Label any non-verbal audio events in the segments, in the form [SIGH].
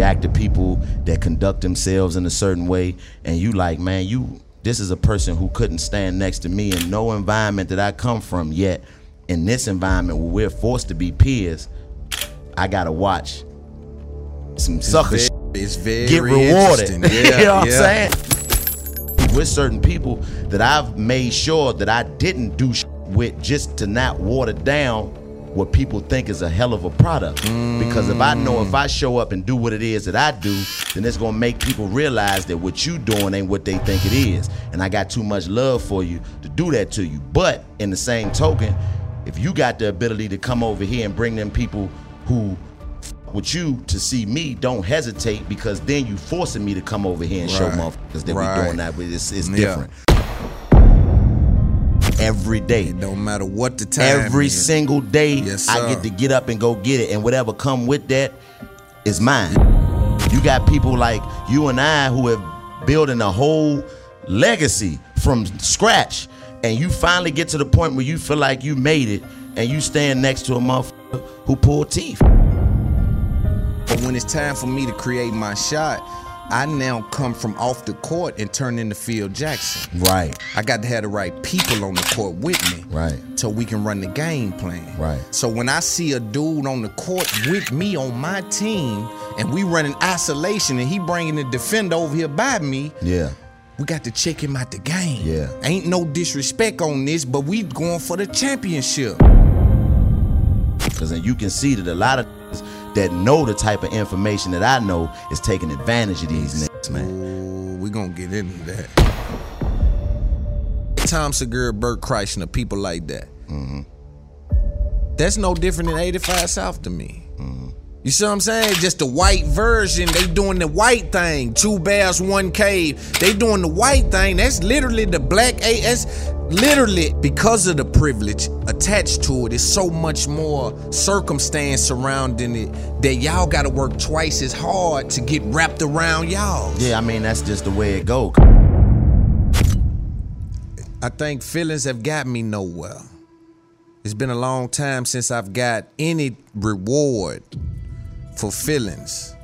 React to people that conduct themselves in a certain way, and you like, man, you. This is a person who couldn't stand next to me in no environment that I come from. Yet, in this environment where we're forced to be peers, I gotta watch some sucker very- shit it's very get rewarded. [LAUGHS] Yeah, you know what yeah. I'm saying? with certain people that I've made sure that I didn't do with just to not water down what people think is a hell of a product. Because if I know if I show up and do what it is that I do, then it's gonna make people realize that what you doing ain't what they think it is. And I got too much love for you to do that to you. But in the same token, if you got the ability to come over here and bring them people who with you to see me, don't hesitate because then you forcing me to come over here and show Right. motherfuckers that we doing that. But it's, it's Yeah. different. Every day. It don't matter what the time. Every is. single day, Yes, I get to get up and go get it, and whatever come with that is mine. You got people like you and I who have building a whole legacy from scratch, and you finally get to the point where you feel like you made it, and you stand next to a motherfucker who pulled teeth. But when it's time for me to create my shot, I now come from off the court and turn into Phil Jackson. Right. I got to have the right people on the court with me. Right. So we can run the game plan. Right. So when I see a dude on the court with me on my team and we run running isolation and he bringing the defender over here by me, Yeah. we got to check him out the game. Yeah. Ain't no disrespect on this, but we going for the championship. Because then you can see that a lot of that know the type of information that I know is taking advantage of these niggas, man. We gonna get into that. Tom Segura, Bert Kreischer, people like that. Mm-hmm. That's no different than 85 South to me. You see what I'm saying? Just the white version. They doing the white thing. Two bears, one cave. They doing the white thing. That's literally the black AS. Literally, because of the privilege attached to it, it's so much more circumstance surrounding it that y'all got to work twice as hard to get wrapped around y'all. Yeah, I mean that's just the way it go. I think feelings have got me nowhere. It's been a long time since I've got any reward for feelings.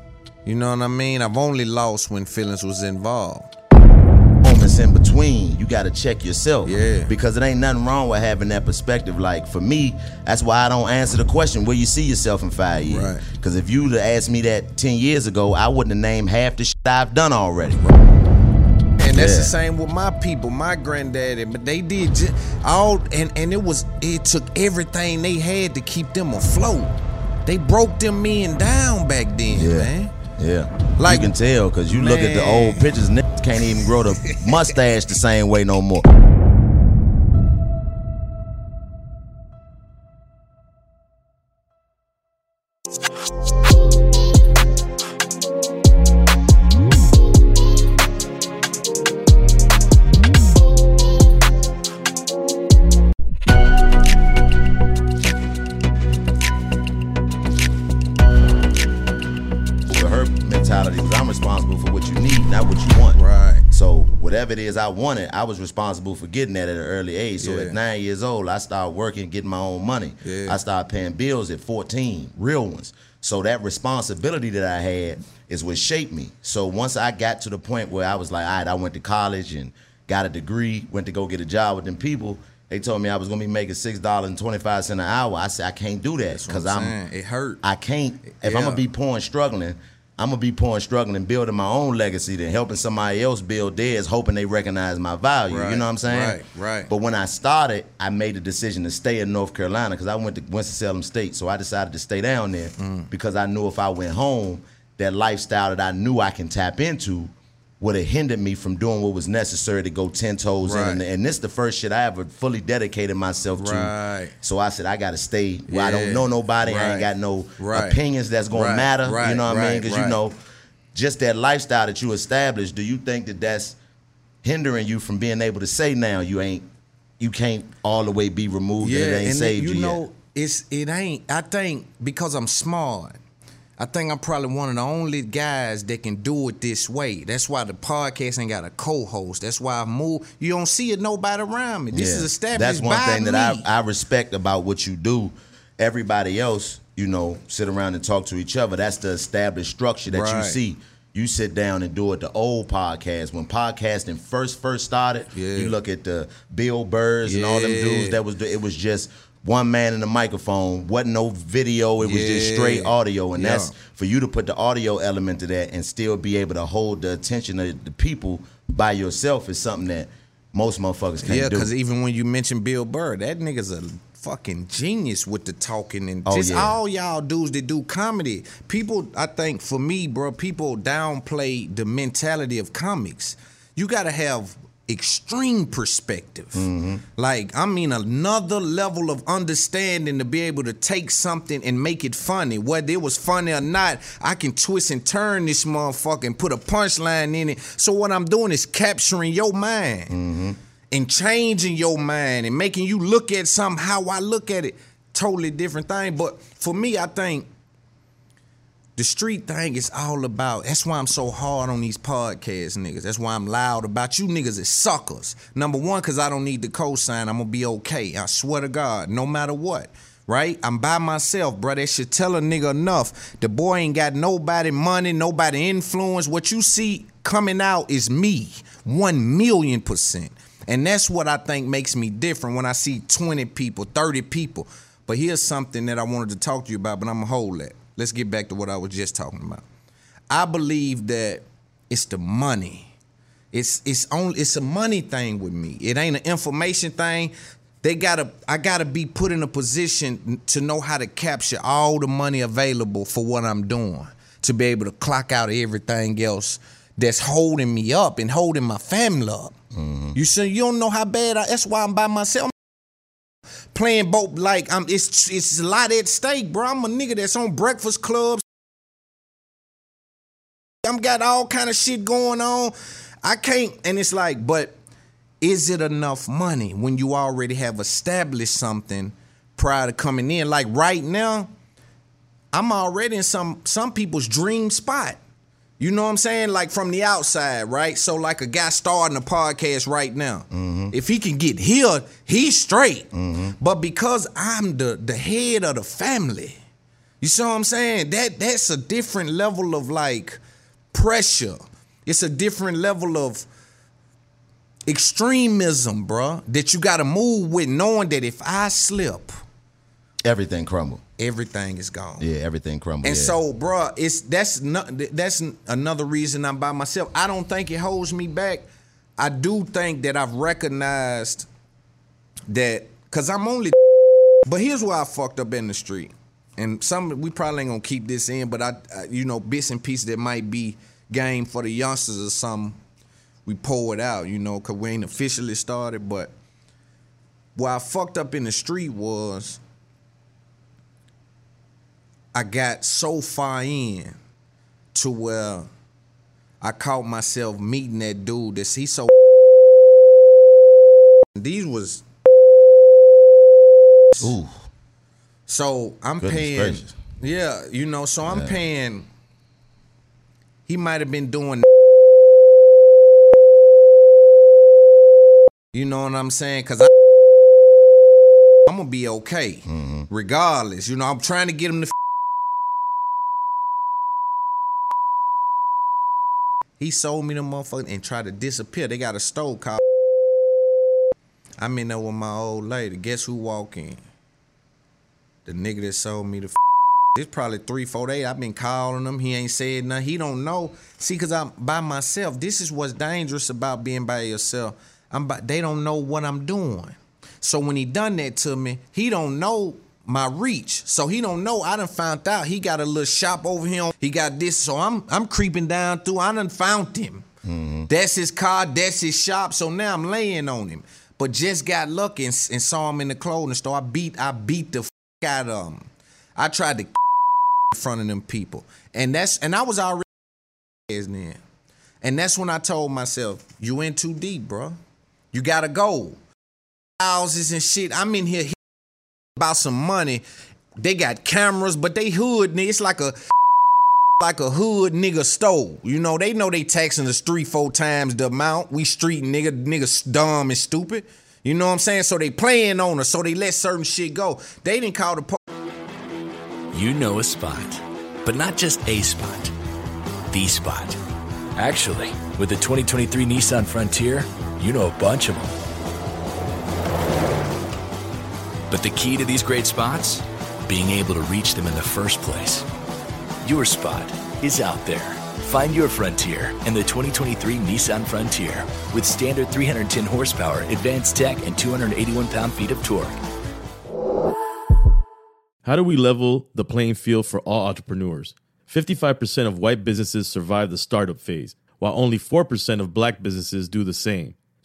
You know what I mean? I've only lost when feelings was involved. Moments in between, you gotta check yourself. Yeah. Because it ain't nothing wrong with having that perspective. Like for me, that's why I don't answer the question where you see yourself in five years. Right. Because if you'd have asked me that ten years ago, I wouldn't have named half the shit I've done already. And that's Yeah. the same with my people, my granddaddy. But they did ju- all, and and it was it took everything they had to keep them afloat. They broke them men down back then, Yeah. man. Yeah. Like- you can tell because you look at the old pictures, niggas can't even grow the [LAUGHS] mustache the same way no more. It is I wanted, I was responsible for getting that at an early age. So Yeah. at nine years old, I started working, getting my own money. Yeah. I started paying bills at 14, real ones. So that responsibility that I had is what shaped me. So once I got to the point where I was like, all right, I went to college and got a degree, went to go get a job with them people. They told me I was gonna be making six dollars and twenty five cent an hour. I said I can't do that because I'm I'm. It hurt. I can't. If I'm gonna be poor and struggling, I'm gonna be poor and struggling, building my own legacy than helping somebody else build theirs, hoping they recognize my value. Right, You know what I'm saying? right, right. But when I started, I made the decision to stay in North Carolina because I went to Winston-Salem State. So I decided to stay down there Mm. because I knew if I went home, that lifestyle that I knew I can tap into would have hindered me from doing what was necessary to go ten toes in. And, and this the first shit I ever fully dedicated myself to. Right. So I said I got to stay where I don't know nobody. I ain't got no right, opinions that's gonna right, matter. you know what I mean? Because right. you know, just that lifestyle that you established. Do you think that that's hindering you from being able to say now you ain't, you can't all the way be removed and it ain't and saved you you, know, yet? it's it ain't. I think because I'm smart, I think I'm probably one of the only guys that can do it this way. That's why the podcast ain't got a co-host. That's why I move. You don't see it nobody around me. This Yeah. is established. That's one thing that. I, I respect about what you do. Everybody else, you know, sit around and talk to each other. That's the established structure that you see. You sit down and do it the old podcast. When podcasting first first started, Yeah. you look at the Bill Burrs and all them dudes that was it was just one man in the microphone, wasn't no video, it was just straight audio. And Yeah. that's for you to put the audio element to that and still be able to hold the attention of the people by yourself is something that most motherfuckers can't yeah, do. Yeah, because even when you mention Bill Burr, that nigga's a fucking genius with the talking and Oh, just yeah. all y'all dudes that do comedy. People, I think for me, bro, people downplay the mentality of comics. You gotta have extreme perspective. Mm-hmm. Like, I mean, another level of understanding to be able to take something and make it funny. Whether it was funny or not, I can twist and turn this motherfucker and put a punchline in it. So what I'm doing is capturing your mind Mm-hmm. and changing your mind and making you look at something how I look at it. Totally different thing. But for me, I think the street thing is all about. That's why I'm so hard on these podcast niggas. That's why I'm loud about you niggas as suckers. Number one, because I don't need the cosign. I'm gonna be okay. I swear to God, no matter what. Right? I'm by myself, bro. That should tell a nigga enough. The boy ain't got nobody money, nobody influence. What you see coming out is me. One million percent. And that's what I think makes me different when I see 20 people, 30 people. But here's something that I wanted to talk to you about, but I'm gonna hold that. Let's get back to what I was just talking about. I believe that it's the money. It's it's only it's a money thing with me. It ain't an information thing. They gotta I gotta be put in a position to know how to capture all the money available for what I'm doing. To be able to clock out everything else that's holding me up and holding my family up. Mm-hmm. You see, you don't know how bad I that's why I'm by myself. Playing both like I'm it's it's a lot at stake, bro. I'm a nigga that's on breakfast clubs. I'm got all kind of shit going on. I can't, and it's like, but is it enough money when you already have established something prior to coming in? Like right now, I'm already in some some people's dream spot. You know what I'm saying? Like from the outside, right? So like a guy starting a podcast right now, mm-hmm. if he can get here, he's straight. Mm-hmm. But because I'm the the head of the family, you see what I'm saying? That that's a different level of like pressure. It's a different level of extremism, bruh, that you gotta move with, knowing that if I slip, Everything crumbled. Everything is gone. Yeah, everything crumbled. And yeah. so, bruh, it's that's not that's another reason I'm by myself. I don't think it holds me back. I do think that I've recognized that because I'm only. But here's where I fucked up in the street, and some we probably ain't gonna keep this in, but I, I you know, bits and pieces that might be game for the youngsters or something. We pull it out, you know, cause we ain't officially started. But where I fucked up in the street was I got so far in to where I caught myself meeting that dude that he so these was Ooh. so I'm Goodness paying gracious. yeah, you know, so I'm Yeah. paying he might have been doing you know what I'm saying? Cause I I'm gonna be okay, Mm-hmm. regardless. You know, I'm trying to get him to. He sold me the motherfucker and tried to disappear. They got a stove called. I'm in there with my old lady. Guess who walk in? The nigga that sold me the. It's probably three, four days. I've been calling him. He ain't said nothing. He don't know. See, cause I'm by myself. This is what's dangerous about being by yourself. I'm by, they don't know what I'm doing. So when he done that to me, he don't know my reach. So he don't know I done found out he got a little shop over here. He got this. So I'm I'm creeping down through. I done found him. Mm-hmm. That's his car. That's his shop. So now I'm laying on him. But just got lucky and, and saw him in the clothing store. I beat I beat the f- out of him. I tried to [LAUGHS] in front of them people, and that's and I was already [LAUGHS] then. And that's when I told myself, "You in too deep, bro. You gotta go." Houses and shit. I'm in here about some money. They got cameras, but they hood. It's like a like a hood nigga stole. You know, they know they taxing the three, four times the amount. We street nigga, niggas dumb and stupid. You know what I'm saying? So they playing on us, so they let certain shit go. They didn't call the po- You know a spot, but not just a spot, the spot. Actually, with the 2023 Nissan Frontier, you know a bunch of them. But the key to these great spots? Being able to reach them in the first place. Your spot is out there. Find your frontier in the 2023 Nissan Frontier with standard 310 horsepower, advanced tech, and 281 pound feet of torque. How do we level the playing field for all entrepreneurs? 55% of white businesses survive the startup phase, while only 4% of black businesses do the same.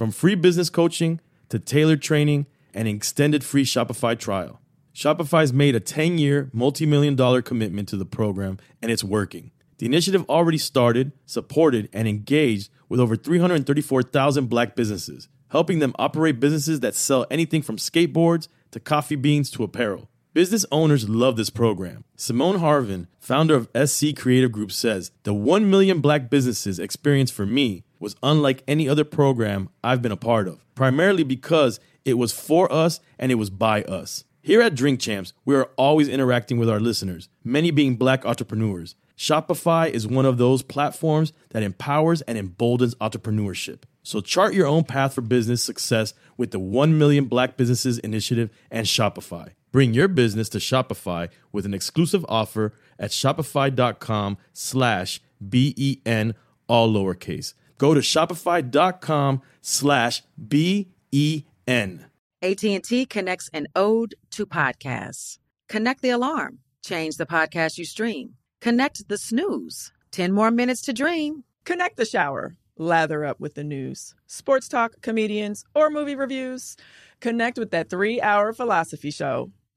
from free business coaching to tailored training and extended free Shopify trial. Shopify's made a 10 year, multi million dollar commitment to the program, and it's working. The initiative already started, supported, and engaged with over 334,000 black businesses, helping them operate businesses that sell anything from skateboards to coffee beans to apparel. Business owners love this program. Simone Harvin, founder of SC Creative Group, says the 1 million black businesses experience for me was unlike any other program I've been a part of, primarily because it was for us and it was by us. Here at Drink Champs, we are always interacting with our listeners, many being black entrepreneurs. Shopify is one of those platforms that empowers and emboldens entrepreneurship. So chart your own path for business success with the 1 Million Black Businesses Initiative and Shopify. Bring your business to Shopify with an exclusive offer at shopify.com slash B-E-N, all lowercase. Go to shopify.com slash B-E-N. AT&T connects an ode to podcasts. Connect the alarm. Change the podcast you stream. Connect the snooze. 10 more minutes to dream. Connect the shower. Lather up with the news, sports talk, comedians, or movie reviews. Connect with that three hour philosophy show.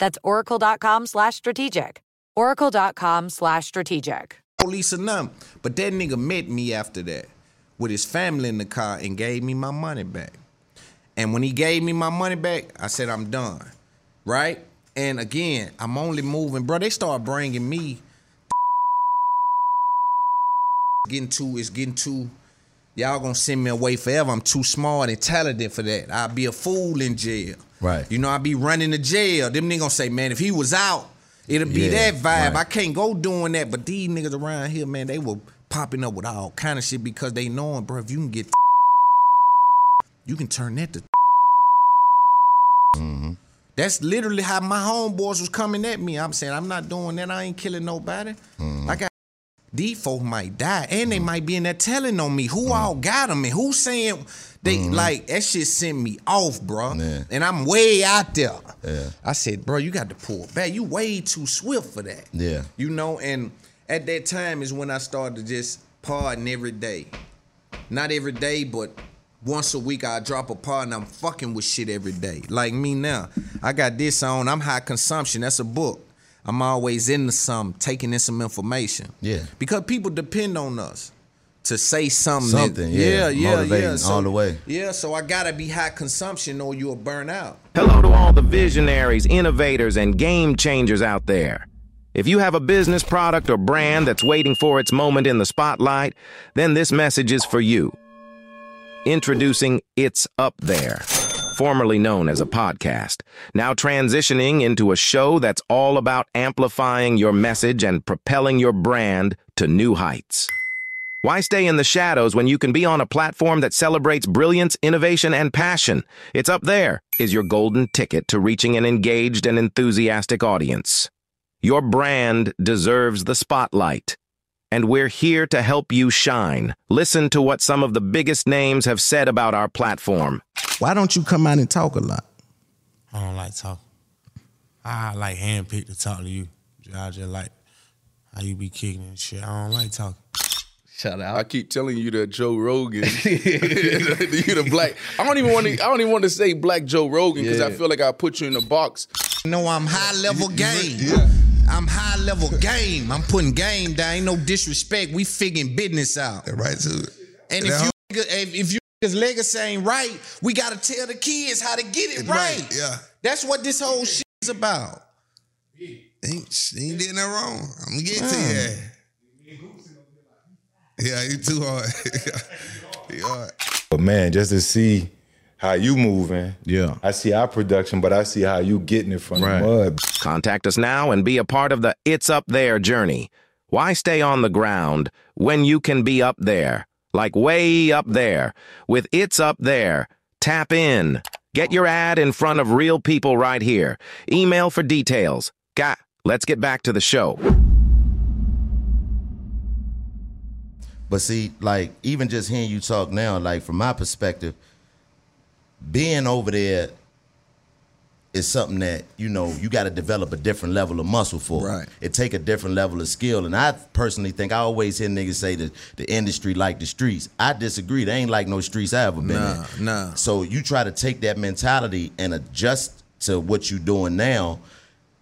That's oracle.com slash strategic. oracle.com slash strategic. police or nothing. But that nigga met me after that with his family in the car and gave me my money back. And when he gave me my money back, I said, I'm done. Right? And again, I'm only moving. Bro, they start bringing me [LAUGHS] getting too, it's getting too, y'all gonna send me away forever. I'm too smart and talented for that. I'll be a fool in jail. Right. You know, I'll be running to jail. Them niggas gonna say, man, if he was out, It'll be Yeah, that vibe. right. I can't go doing that. But these niggas around here, man, they were popping up with all kind of shit because they knowing, bro, if you can get [LAUGHS] you can turn that to [LAUGHS] Mm-hmm. That's literally how my homeboys was coming at me. I'm saying, I'm not doing that. I ain't killing nobody. Mm-hmm. I got these folks might die, and they mm-hmm. might be in there telling on me who all mm-hmm. got them and who saying they mm-hmm. like that shit sent me off, bro. And I'm way out there. Yeah. I said, bro, you got to pull back. You way too swift for that. Yeah. You know, and at that time is when I started to just pardon every day. Not every day, but once a week I drop a pod and I'm fucking with shit every day. Like me now. I got this on. I'm high consumption. That's a book. I'm always into some, taking in some information. Yeah. Because people depend on us to say something. Something, yeah. Yeah, yeah, Motivating yeah. all the way. Yeah, so I gotta be high consumption or you'll burn out. Hello to all the visionaries, innovators, and game changers out there. If you have a business product or brand that's waiting for its moment in the spotlight, then this message is for you. Introducing It's Up There, formerly known as a podcast, now transitioning into a show that's all about amplifying your message and propelling your brand to new heights. Why stay in the shadows when you can be on a platform that celebrates brilliance, innovation, and passion? It's up there is your golden ticket to reaching an engaged and enthusiastic audience. Your brand deserves the spotlight. And we're here to help you shine. Listen to what some of the biggest names have said about our platform. Why don't you come out and talk a lot? I don't like talk. I like handpicked to talk to you. I just like, How you be kicking and shit? I don't like talking. Shout out. I keep telling you that Joe Rogan. [LAUGHS] [LAUGHS] you the black. I don't even want to. I don't even want to say black Joe Rogan because I feel like I put you in a box. No, I'm high level game. Yeah. I'm high level game. I'm putting game down. Ain't no disrespect. We figuring business out. Right too. And if you if, if you niggas legacy ain't right, we gotta tell the kids how to get it right. Yeah. That's what this whole shit is about. Ain't, ain't did nothing wrong. I'm gonna get to you. Yeah, you too hard. [LAUGHS] you hard. But man, just to see how you moving. Yeah. I see our production, but I see how you getting it from the mud. Contact us now and be a part of the It's Up There journey. Why stay on the ground when you can be up there? Like way up there. With It's Up There, tap in. Get your ad in front of real people right here. Email for details. Got. Let's get back to the show. But see, like even just hearing you talk now, like from my perspective, being over there is something that you know you got to develop a different level of muscle for. Right. It take a different level of skill, and I personally think I always hear niggas say that the industry like the streets. I disagree. They ain't like no streets I ever been Nah, in. nah. So you try to take that mentality and adjust to what you're doing now.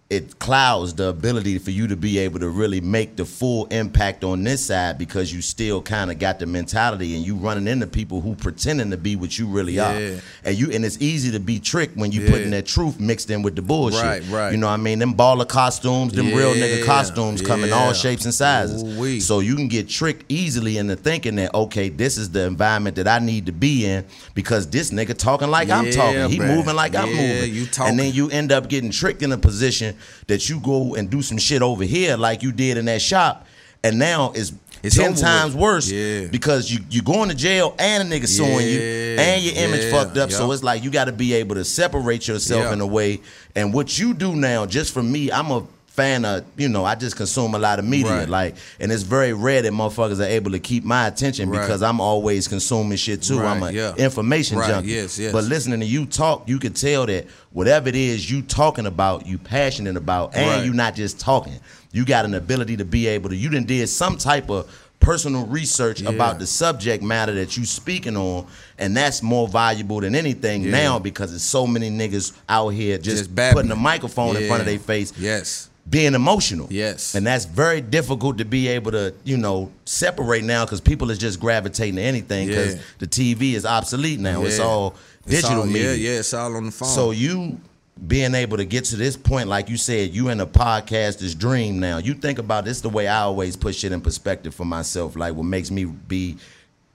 It clouds the ability for you to be able to really make the full impact on this side because you still kind of got the mentality and you running into people who pretending to be what you really Yeah. are. And you and it's easy to be tricked when you Yeah. putting that truth mixed in with the bullshit. Right, right. You know what I mean? Them baller costumes, them real nigga Yeah, costumes come in all shapes and sizes. Ooh-wee. So you can get tricked easily into thinking that okay, this is the environment that I need to be in because this nigga talking like I'm talking. He moving like I'm moving. you talking. And then you end up getting tricked in a position that you go and do some shit over here like you did in that shop. And now it's, It's ten over with. times worse Yeah. because you you going to jail and a nigga suing you and your image yeah, fucked up. So it's like you got to be able to separate yourself Yeah. in a way. And what you do now, just for me, I'm a fan of you know I just consume a lot of media Right. like and it's very rare that motherfuckers are able to keep my attention Right. because I'm always consuming shit too. I'm an yeah. information Right, junkie. yes, yes. But listening to you talk, you can tell that whatever it is you talking about, you passionate about, and Right. you not just talking. You got an ability to be able to. You done did some type of personal research Yeah. about the subject matter that you speaking on, and that's more valuable than anything Yeah. now because there's so many niggas out here just, Just putting a microphone in front of their face Yes. Being emotional. Yes. And that's very difficult to be able to, you know, separate now because people is just gravitating to anything because Yeah. the TV is obsolete now. It's Yeah. all It's digital all- media. Yeah, yeah, it's all on the phone. So you being able to get to this point, like you said, you in a podcaster's dream now. You think about this the way I always put shit in perspective for myself. Like what makes me be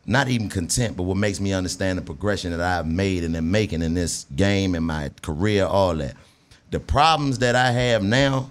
not even content, but what makes me understand the progression that I've made and am making in this game and my career, all that. The problems that I have now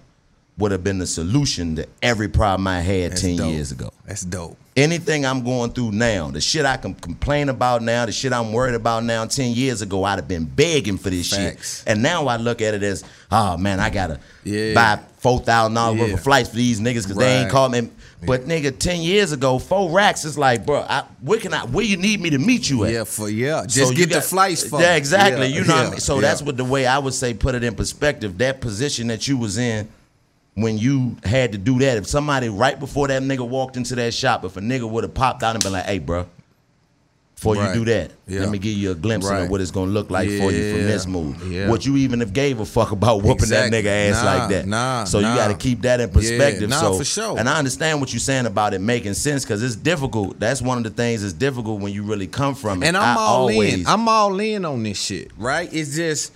would have been the solution to every problem I had That's 10 dope. years ago. That's dope. Anything I'm going through now, the shit I can complain about now, the shit I'm worried about now, 10 years ago, I'd have been begging for this Facts. shit. And now I look at it as, oh man, I gotta Yeah. buy $4,000 worth of flights for these niggas because they ain't Right. called me. But nigga, 10 years ago, four racks is like, bro, I, where can I, where you need me to meet you at? Yeah, for yeah. Just you get the flights for Yeah, exactly. Yeah, you know what I mean? So yeah. that's what the way I would say put it in perspective. That position that you was in when you had to do that. If somebody right before that nigga walked into that shop, if a nigga would have popped out and been like, hey, bro, before Right. you do that, Yeah. let me give you a glimpse Right. of what it's gonna look like for you from this move. Yeah. What you even have gave a fuck about whooping Exactly. that nigga ass Nah, like that. nah, so you gotta keep that in perspective. nah, so for sure. And I understand what you're saying about it making sense because it's difficult. That's one of the things that's difficult when you really come from it. And I'm I all always, in. I'm all in on this shit, right? It's just,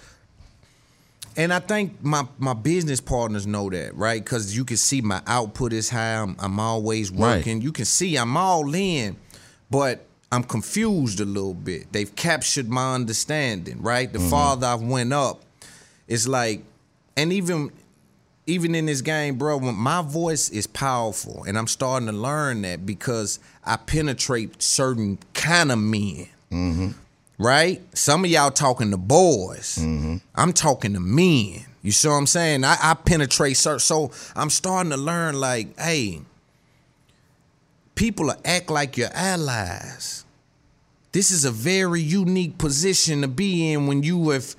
and I think my my business partners know that, right? Because you can see my output is high. I'm, I'm always Right. working. You can see I'm all in, but I'm confused a little bit. They've captured my understanding, right? The Mhm. farther I went up, it's like, and even even in this game, bro, when my voice is powerful, and I'm starting to learn that because I penetrate certain kind of men. Right? Some of y'all talking to boys. Mm-hmm. I'm talking to men. You see what I'm saying? I, I penetrate cer- so I'm starting to learn like, hey, people act like your allies. This is a very unique position to be in when you have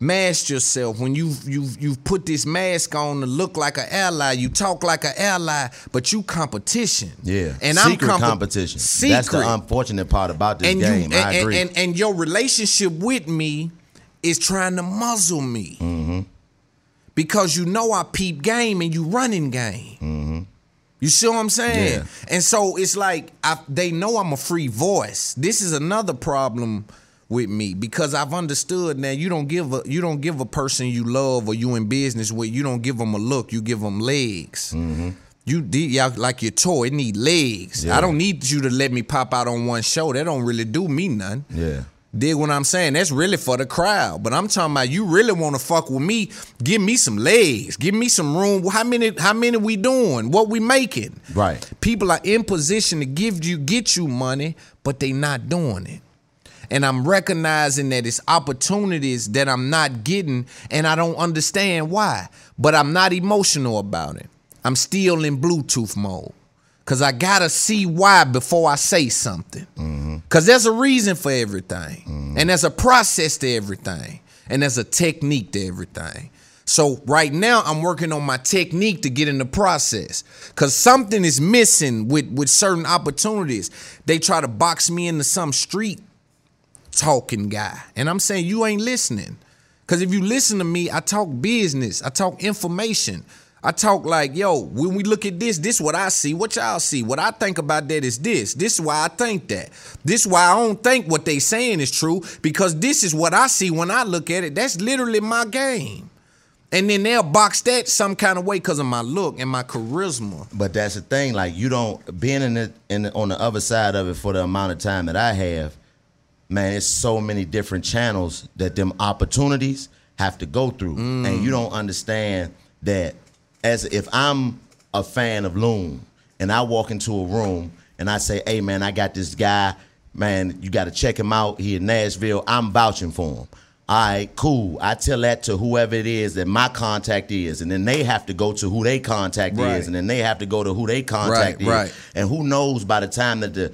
masked yourself, when you you you've put this mask on to look like an ally, you talk like an ally, but you competition. Yeah. And I'm secret comp- competition. That's the unfortunate part about this and game. you I and, agree. and, and and your relationship with me is trying to muzzle me mm-hmm. because you know I peep game and you running game. Mm-hmm. You see what I'm saying? Yeah. And so it's like I, they know I'm a free voice. This is another problem with me because I've understood now you don't give a you don't give a person you love or you in business with you don't give them a look you give them legs. Mm-hmm. You did y'all like your toy it need legs. Yeah. I don't need you to let me pop out on one show. That don't really do me nothing. yeah. Dig what I'm saying? That's really for the crowd. But I'm talking about you really want to fuck with me. Give me some legs. Give me some room. How many? How many we doing? What we making? Right. People are in position to give you, get you money, but they not doing it. And I'm recognizing that it's opportunities that I'm not getting, and I don't understand why. But I'm not emotional about it. I'm still in Bluetooth mode. Cause I gotta see why before I say something. Mm-hmm. Cause there's a reason for everything. Mm-hmm. And there's a process to everything. And there's a technique to everything. So right now I'm working on my technique to get in the process. Cause something is missing with, with certain opportunities. They try to box me into some street talking guy. And I'm saying you ain't listening. Cause if you listen to me, I talk business, I talk information. I talk like, yo, when we look at this, this what I see. What y'all see? What I think about that is this. This is why I think that. This is why I don't think what they saying is true because this is what I see when I look at it. That's literally my game. And then they'll box that some kind of way because of my look and my charisma. But that's the thing. Like you don't being in it in on the other side of it for the amount of time that I have. Man, it's so many different channels that them opportunities have to go through, mm. and you don't understand that. As if I'm a fan of Loon, and I walk into a room and I say, "Hey, man, I got this guy. Man, you got to check him out. He in Nashville. I'm vouching for him." All right, cool. I tell that to whoever it is that my contact is, and then they have to go to who they contact Right. is, and then they have to go to who they contact Right, is. right. And who knows by the time that the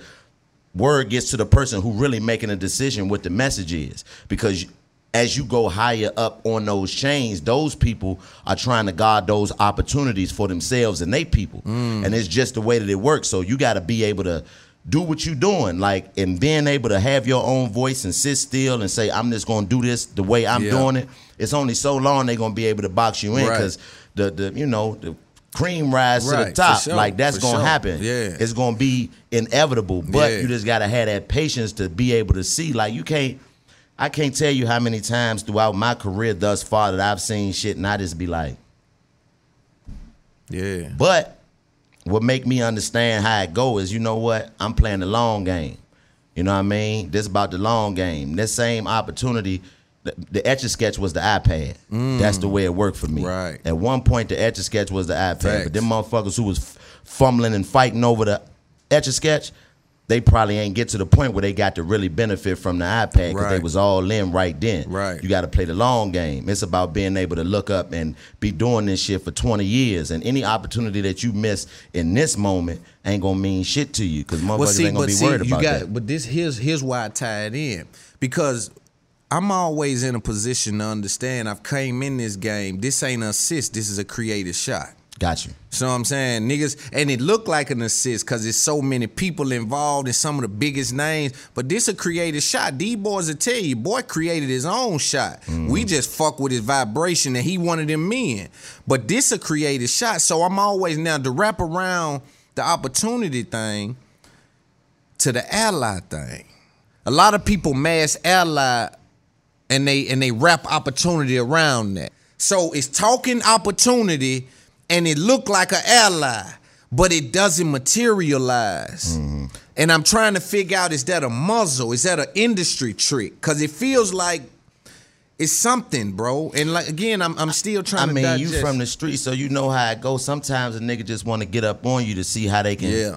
word gets to the person who really making a decision what the message is. Because as you go higher up on those chains, those people are trying to guard those opportunities for themselves and they people. Mm. And it's just the way that it works. So you got to be able to do what you're doing, like and being able to have your own voice and sit still and say, "I'm just gonna do this the way I'm Yeah. doing it." It's only so long they're gonna be able to box you in Right. because the the you know the cream rise to the top. sure, Like that's gonna sure. happen. Yeah. it's gonna be inevitable. But Yeah. you just gotta have that patience to be able to see. Like you can't. I can't tell you how many times throughout my career thus far that I've seen shit and I just be like, Yeah. but what make me understand how it go is, you know what? I'm playing the long game. You know what I mean? This about the long game. This same opportunity, the, etch a sketch was the iPad. That's the way it worked for me. Mm. Right. At one point, the etch a sketch was the iPad. Facts. But them motherfuckers who was f- fumbling and fighting over the etch a sketch, they probably ain't get to the point where they got to really benefit from the iPad because they was all in right then. Right. You got to play the long game. It's about being able to look up and be doing this shit for 20 years. And any opportunity that you miss in this moment ain't gonna mean shit to you because motherfuckers ain't gonna be worried you about got, that. But this here's here's why I tie it in because I'm always in a position to understand. I've came in this game. This ain't an assist. This is a creative shot. Got you. So I'm saying niggas, and it looked like an assist because there's so many people involved and some of the biggest names. But this a creative shot. D boys will tell you, boy created his own shot. Mm. We just fuck with his vibration and he wanted them in. But this a creative shot. So I'm always now to wrap around the opportunity thing to the ally thing. A lot of people mass ally and they and they wrap opportunity around that. So it's talking opportunity and it look like an ally, but it doesn't materialize. Mm-hmm. And I'm trying to figure out is that a muzzle? Is that an industry trick? Cause it feels like it's something, bro. And like again, I'm I'm still trying I mean, to you from the street, so you know how it goes. Sometimes a nigga just want to get up on you to see how they can Yeah.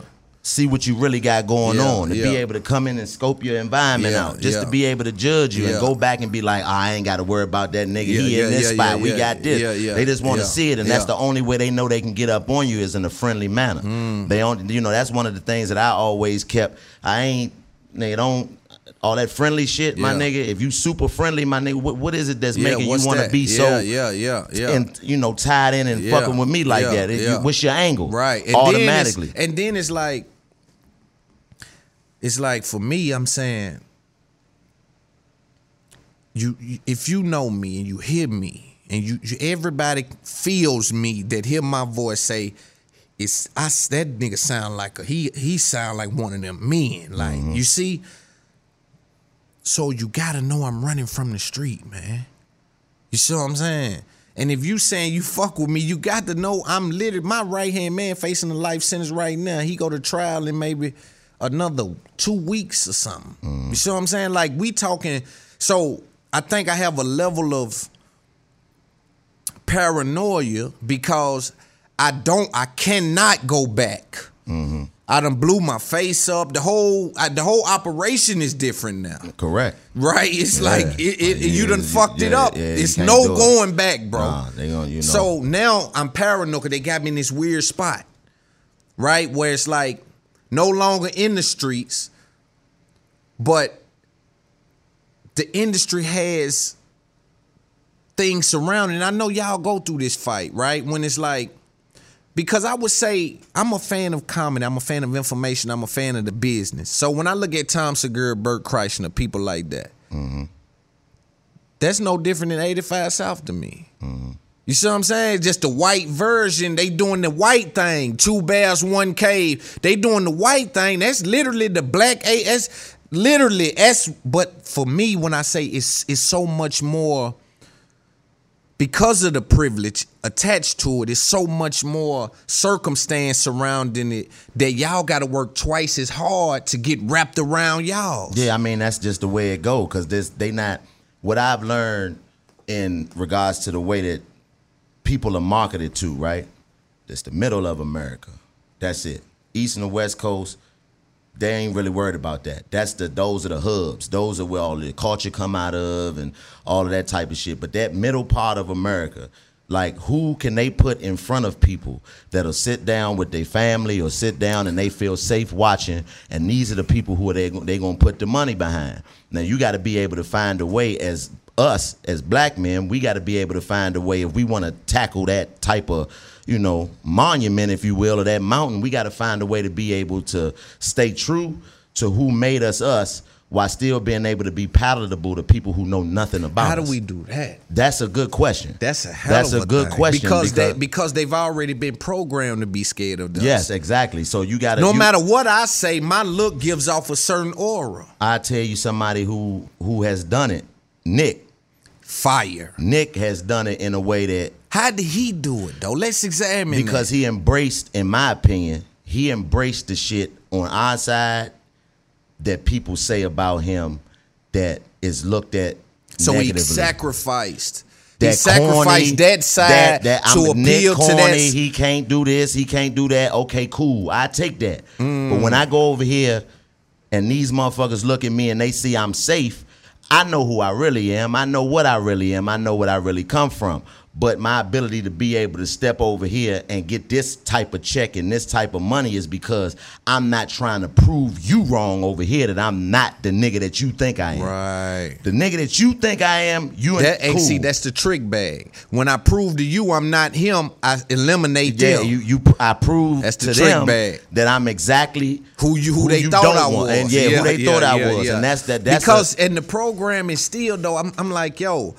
See what you really got going Yeah, on, to be able to come in and scope your environment Yeah, out, just yeah. to be able to judge you Yeah. and go back and be like, "Oh, I ain't got to worry about that nigga. Yeah, he yeah, in this yeah, spot. yeah, we yeah. got this. Yeah, yeah, They just want to yeah, see it, and that's the only way they know they can get up on you is in a friendly manner. Mm. They only, you know, that's one of the things that I always kept. I ain't, they don't. all that friendly shit, my Yeah. nigga. If you super friendly, my nigga, what, what is it that's Yeah, making you want to be Yeah, so yeah, yeah, yeah. and you know tied in and Yeah, fucking with me like yeah, that? It- you- what's your angle? Right. And automatically. Then and then it's like, it's like for me, I'm saying, you, if you know me and you hear me and you, you everybody feels me that hear my voice say. It's I that nigga sound like a he he sound like one of them men like Mm-hmm. you see so you gotta know I'm running from the street man you see what I'm saying? And if you saying you fuck with me, you got to know I'm literally my right hand man facing a life sentence right now. He go to trial and maybe another two weeks or something. You see what I'm saying? Like we talking. So I think I have a level of paranoia because I don't. I cannot go back. I done blew my face up. The whole I, the whole operation is different now. Correct. Right? It's Yeah. like it, it, you done fucked it up. yeah, it's no it. going back, bro. Nah, gonna, you know. So now I'm paranoid 'cause they got me in this weird spot, right? Where it's like no longer in the streets, but the industry has things surrounding. I know y'all go through this fight, right? When it's like, because I would say I'm a fan of comedy, I'm a fan of information, I'm a fan of the business. So when I look at Tom Segura, Bert Kreischer, people like that, mm-hmm. that's no different than 85 South to me. Mm-hmm. You see what I'm saying? Just the white version. They doing the white thing. Two bears, one cave. They doing the white thing. That's literally the black A. That's literally that's. But for me, when I say it's it's so much more because of the privilege attached to it. It's so much more circumstance surrounding it that y'all got to work twice as hard to get wrapped around y'all. Yeah, I mean that's just the way it go because this they not what I've learned in regards to the way that people are marketed to, right? It's the middle of America. That's it. East and the West Coast, they ain't really worried about that. That's the those are the hubs. Those are where all the culture come out of and all of that type of shit. But that middle part of America, like who can they put in front of people that'll sit down with their family or sit down and they feel safe watching? And these are the people who are they they gonna put the money behind. Now you got to be able to find a way as us as black men, we got to be able to find a way if we want to tackle that type of you know monument, if you will, or that mountain. We got to find a way to be able to stay true to who made us us, while still being able to be palatable to people who know nothing about us. How do we do that? That's a good question. That's a hell That's of a good thing. question because, they because- because they've already been programmed to be scared of us. Yes, exactly. So you got to No matter what I say, my look gives off a certain aura. I tell you somebody who who has done it, Nick. Fire. Nick has done it in a way that How did he do it though? Let's examine because that. he embraced, in my opinion, he embraced the shit on our side that people say about him that is looked at so he sacrificed. that he sacrificed corny, that side that, that to I'm Nick appeal corny, to that. He can't do this. He can't do that. Okay, cool. I take that. Mm. But when I go over here and these motherfuckers look at me and they see I'm safe, I know who I really am. I know what I really am. I know what I really come from. But my ability to be able to step over here and get this type of check and this type of money is because I'm not trying to prove you wrong over here that I'm not the nigga that you think I am. Right. The nigga that you think I am, you ain't That, and cool. see, that's the trick bag. When I prove to you I'm not him, I eliminate Yeah, them. you you I prove That's the to trick them bag. that I'm exactly who you who, they you thought I was, and yeah, who they thought I was, and that's that. That's because a- in the program is still though. I'm, I'm like, yo,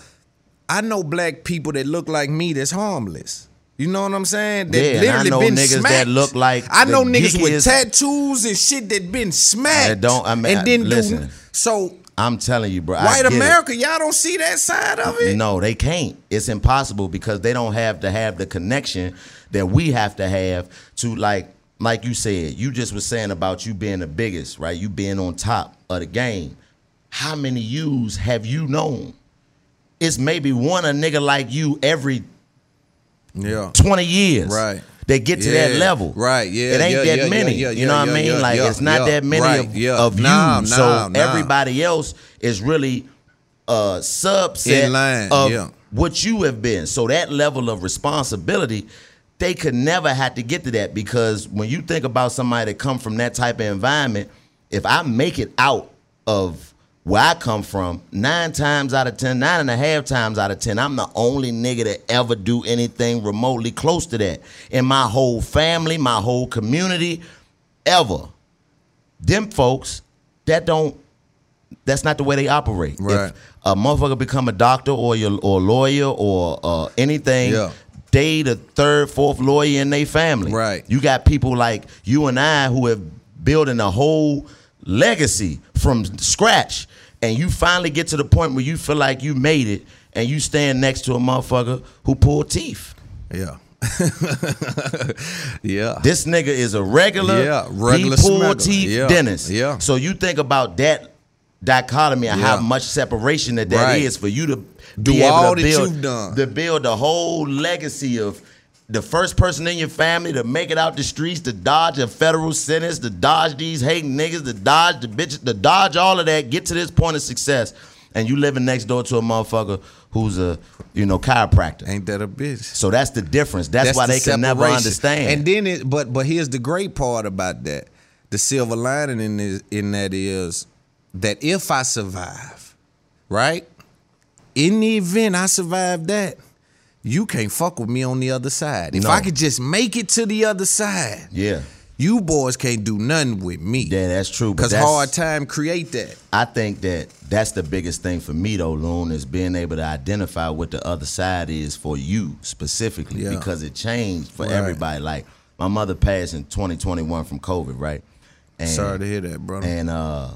I know black people that look like me that's harmless. You know what I'm saying? That Yeah, and I literally know been niggas smacked. that look like I know niggas with tattoos and shit that been smacked. That don't- I mean, and didn't listen. do so. I'm telling you, bro. White get it. America, y'all don't see that side of it. No, they can't. It's impossible because they don't have to have the connection that we have to have to like like you said, you just was saying about you being the biggest, right? You being on top of the game. How many yous have you known? It's maybe one a nigga like you every yeah 20 years. Right. They get to that level. right, yeah, It ain't yeah, that yeah, many. yeah, you yeah, know what I mean? yeah, like yeah, it's not yeah, that many right, of, yeah. of Nah, you. nah, so nah. everybody else is really a subset In line, of yeah. what you have been. So that level of responsibility, they could never have to get to that because when you think about somebody that come from that type of environment, if I make it out of where I come from, nine times out of ten, nine and a half times out of ten, I'm the only nigga that ever do anything remotely close to that in my whole family, my whole community, ever. Them folks that don't. That's not the way they operate. Right. If a motherfucker become a doctor or your or lawyer or uh, anything, Yeah. they the third, fourth lawyer in their family. Right. You got people like you and I who have building a whole legacy from scratch, and you finally get to the point where you feel like you made it, and you stand next to a motherfucker who pulled teeth. Yeah. [LAUGHS] yeah. This nigga is a regular, Yeah, regular he pulled teeth Yeah, dentist. yeah. So you think about that dichotomy and how much separation that that is Right. for you to Do all that build, you've done. to build a whole legacy of the first person in your family to make it out the streets, to dodge a federal sentence, to dodge these hating niggas, to dodge the bitches, to dodge all of that, get to this point of success, and you living next door to a motherfucker who's a you know chiropractor. Ain't that a bitch? So that's the difference. That's, why the they can never understand. And then it, but but here's the great part about that. The silver lining in is, in that is that if I survive, right? In the event I survive that, you can't fuck with me on the other side. If No. I could just make it to the other side, yeah. you boys can't do nothing with me. Yeah, that's true. Because hard time create that. I think that that's the biggest thing for me though, Loon, is being able to identify what the other side is for you specifically Yeah. because it changed for Right. everybody. Like my mother passed in 2021 from COVID, right? And, Sorry to hear that, brother. And uh,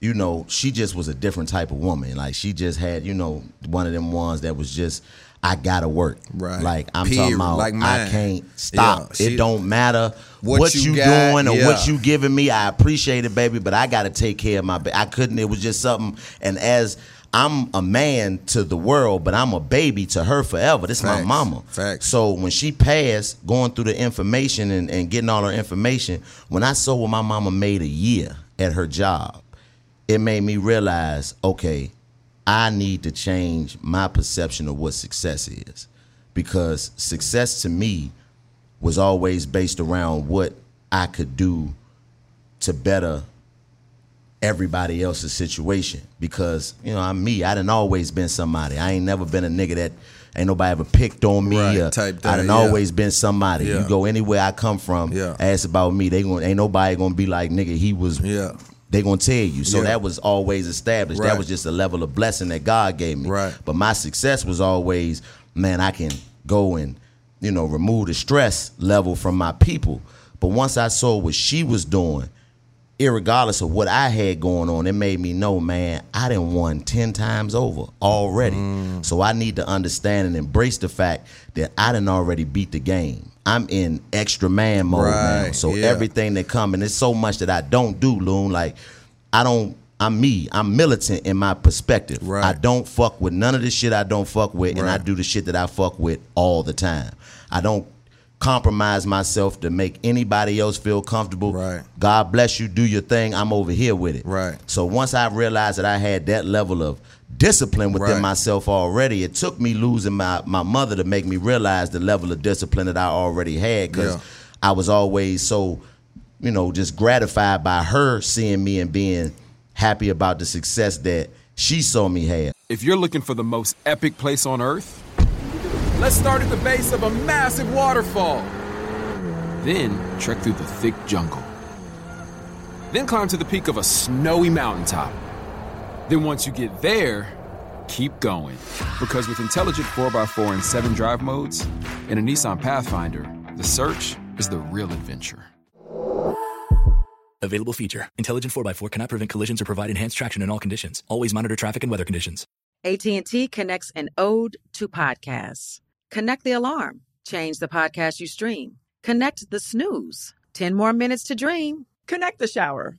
you know, she just was a different type of woman. Like she just had, you know, one of them ones that was just, I gotta work. Right. Like I'm Period. talking about, Like I can't stop. Yeah, it don't matter what, What you, you got, doing or yeah. what you giving me. I appreciate it, baby, but I gotta take care of my. Ba- I couldn't. It was just something. And as I'm a man to the world, but I'm a baby to her forever. This is my mama. Facts. So when she passed, going through the information and, and getting all her information, when I saw what my mama made a year at her job, it made me realize, okay, I need to change my perception of what success is. Because success to me was always based around what I could do to better everybody else's situation. Because, you know, I'm me. I done always been somebody. I ain't never been a nigga that ain't nobody ever picked on me. Right, or type I done yeah. always been somebody. Yeah. You go anywhere I come from, Yeah. ask about me, they gonna ain't nobody gonna be like, nigga, he was Yeah. They gonna tell you. So Yeah. that was always established. Right. That was just a level of blessing that God gave me. Right. But my success was always, man, I can go and, you know, remove the stress level from my people. But once I saw what she was doing, irregardless of what I had going on, it made me know, man, I didn't won 10 times over already. Mm. So I need to understand and embrace the fact that I didn't already beat the game. I'm in extra man mode now. So yeah. everything that come, and there's so much that I don't do, Loon. Like, I don't, I'm me. I'm militant in my perspective. Right. I don't fuck with none of the shit I don't fuck with, and I do the shit that I fuck with all the time. I don't compromise myself to make anybody else feel comfortable. Right. God bless you, do your thing. I'm over here with it. Right. So once I realized that I had that level of discipline within Right. myself already, it took me losing my, my mother to make me realize the level of discipline that I already had because Yeah. I was always so, you know, just gratified by her seeing me and being happy about the success that she saw me have. If you're looking for the most epic place on earth, let's start at the base of a massive waterfall. Then trek through the thick jungle. Then climb to the peak of a snowy mountaintop. Then once you get there, keep going. Because with intelligent 4x4 and 7 drive modes and a Nissan Pathfinder, the search is the real adventure. Available feature. Intelligent 4x4 cannot prevent collisions or provide enhanced traction in all conditions. Always monitor traffic and weather conditions. AT&T connects an ode to podcasts. Connect the alarm. Change the podcast you stream. Connect the snooze. 10 more minutes to dream. Connect the shower.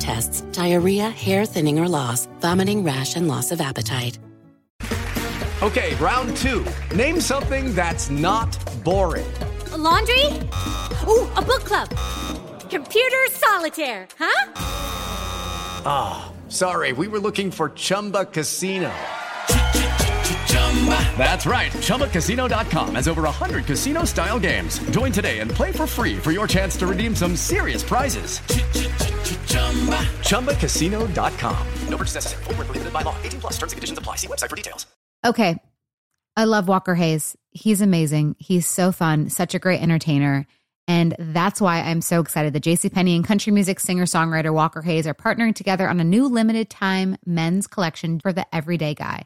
tests, diarrhea, hair thinning or loss, vomiting, rash, and loss of appetite. Okay, round two. Name something that's not boring. A laundry? Ooh, a book club. Computer solitaire, huh? Ah, oh, sorry, we were looking for Chumba Casino. That's right. ChumbaCasino.com has over 100 casino style games. Join today and play for free for your chance to redeem some serious prizes. ChumbaCasino.com. No purchase necessary. Full prohibited by law. 18 plus terms and conditions apply. See website for details. Okay. I love Walker Hayes. He's amazing. He's so fun, such a great entertainer. And that's why I'm so excited that JCPenney and country music singer songwriter Walker Hayes are partnering together on a new limited time men's collection for the everyday guy.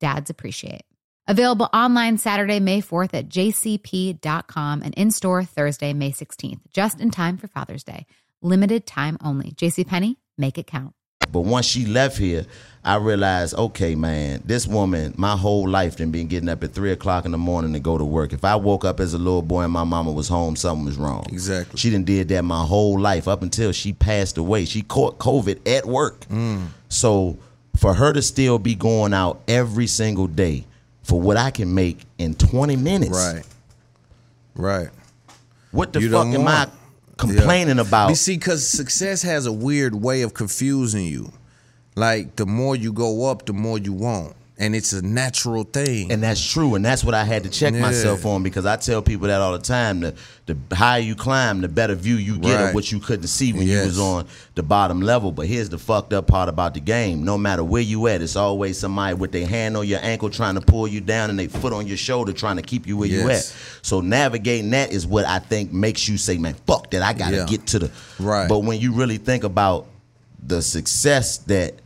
dads appreciate. Available online Saturday, May 4th at jcp.com and in store Thursday, May 16th, just in time for Father's Day. Limited time only. JCPenney, make it count. But once she left here, I realized, okay, man, this woman, my whole life, done been getting up at three o'clock in the morning to go to work. If I woke up as a little boy and my mama was home, something was wrong. Exactly. She done did that my whole life up until she passed away. She caught COVID at work. Mm. So for her to still be going out every single day for what I can make in 20 minutes. Right. Right. What the You fuck am I complaining Yeah. about? You see, because success has a weird way of confusing you. Like the more you go up, the more you want, and it's a natural thing. And that's true, and that's what I had to check Yeah. myself on because I tell people that all the time. The the higher you climb, the better view you get Right. of what you couldn't see when you was on the bottom level. But here's the fucked up part about the game: no matter where you at, it's always somebody with their hand on your ankle trying to pull you down and their foot on your shoulder trying to keep you where you at. So navigating that is what I think makes you say, "Man, fuck that! I gotta Yeah. get to the Right. But when you really think about the success that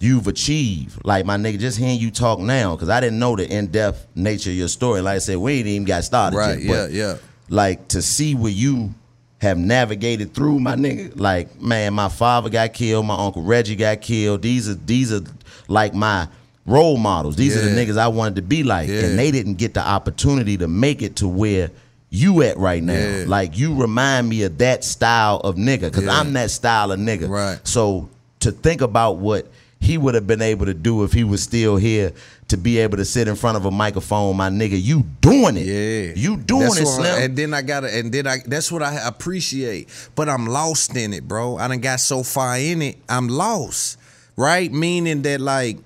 you've achieved. Like my nigga, just hearing you talk now, because I didn't know the in depth nature of your story. Like I said, we ain't even got started. Right, yet, but, yeah, yeah. Like to see where you have navigated through, my nigga. Like man, my father got killed, my uncle Reggie got killed. These are these are like my role models. These are the niggas I wanted to be like, Yeah. and they didn't get the opportunity to make it to where. You at right now, Yeah. like you remind me of that style of nigga, because Yeah. I'm that style of nigga. Right. So to think about what he would have been able to do if he was still here to be able to sit in front of a microphone, my nigga, you doing it. Yeah, You doing That's it, Slim. and then I gotta, and then I. That's what I appreciate. But I'm lost in it, bro. I done got so far in it, I'm lost. Right? Meaning that like.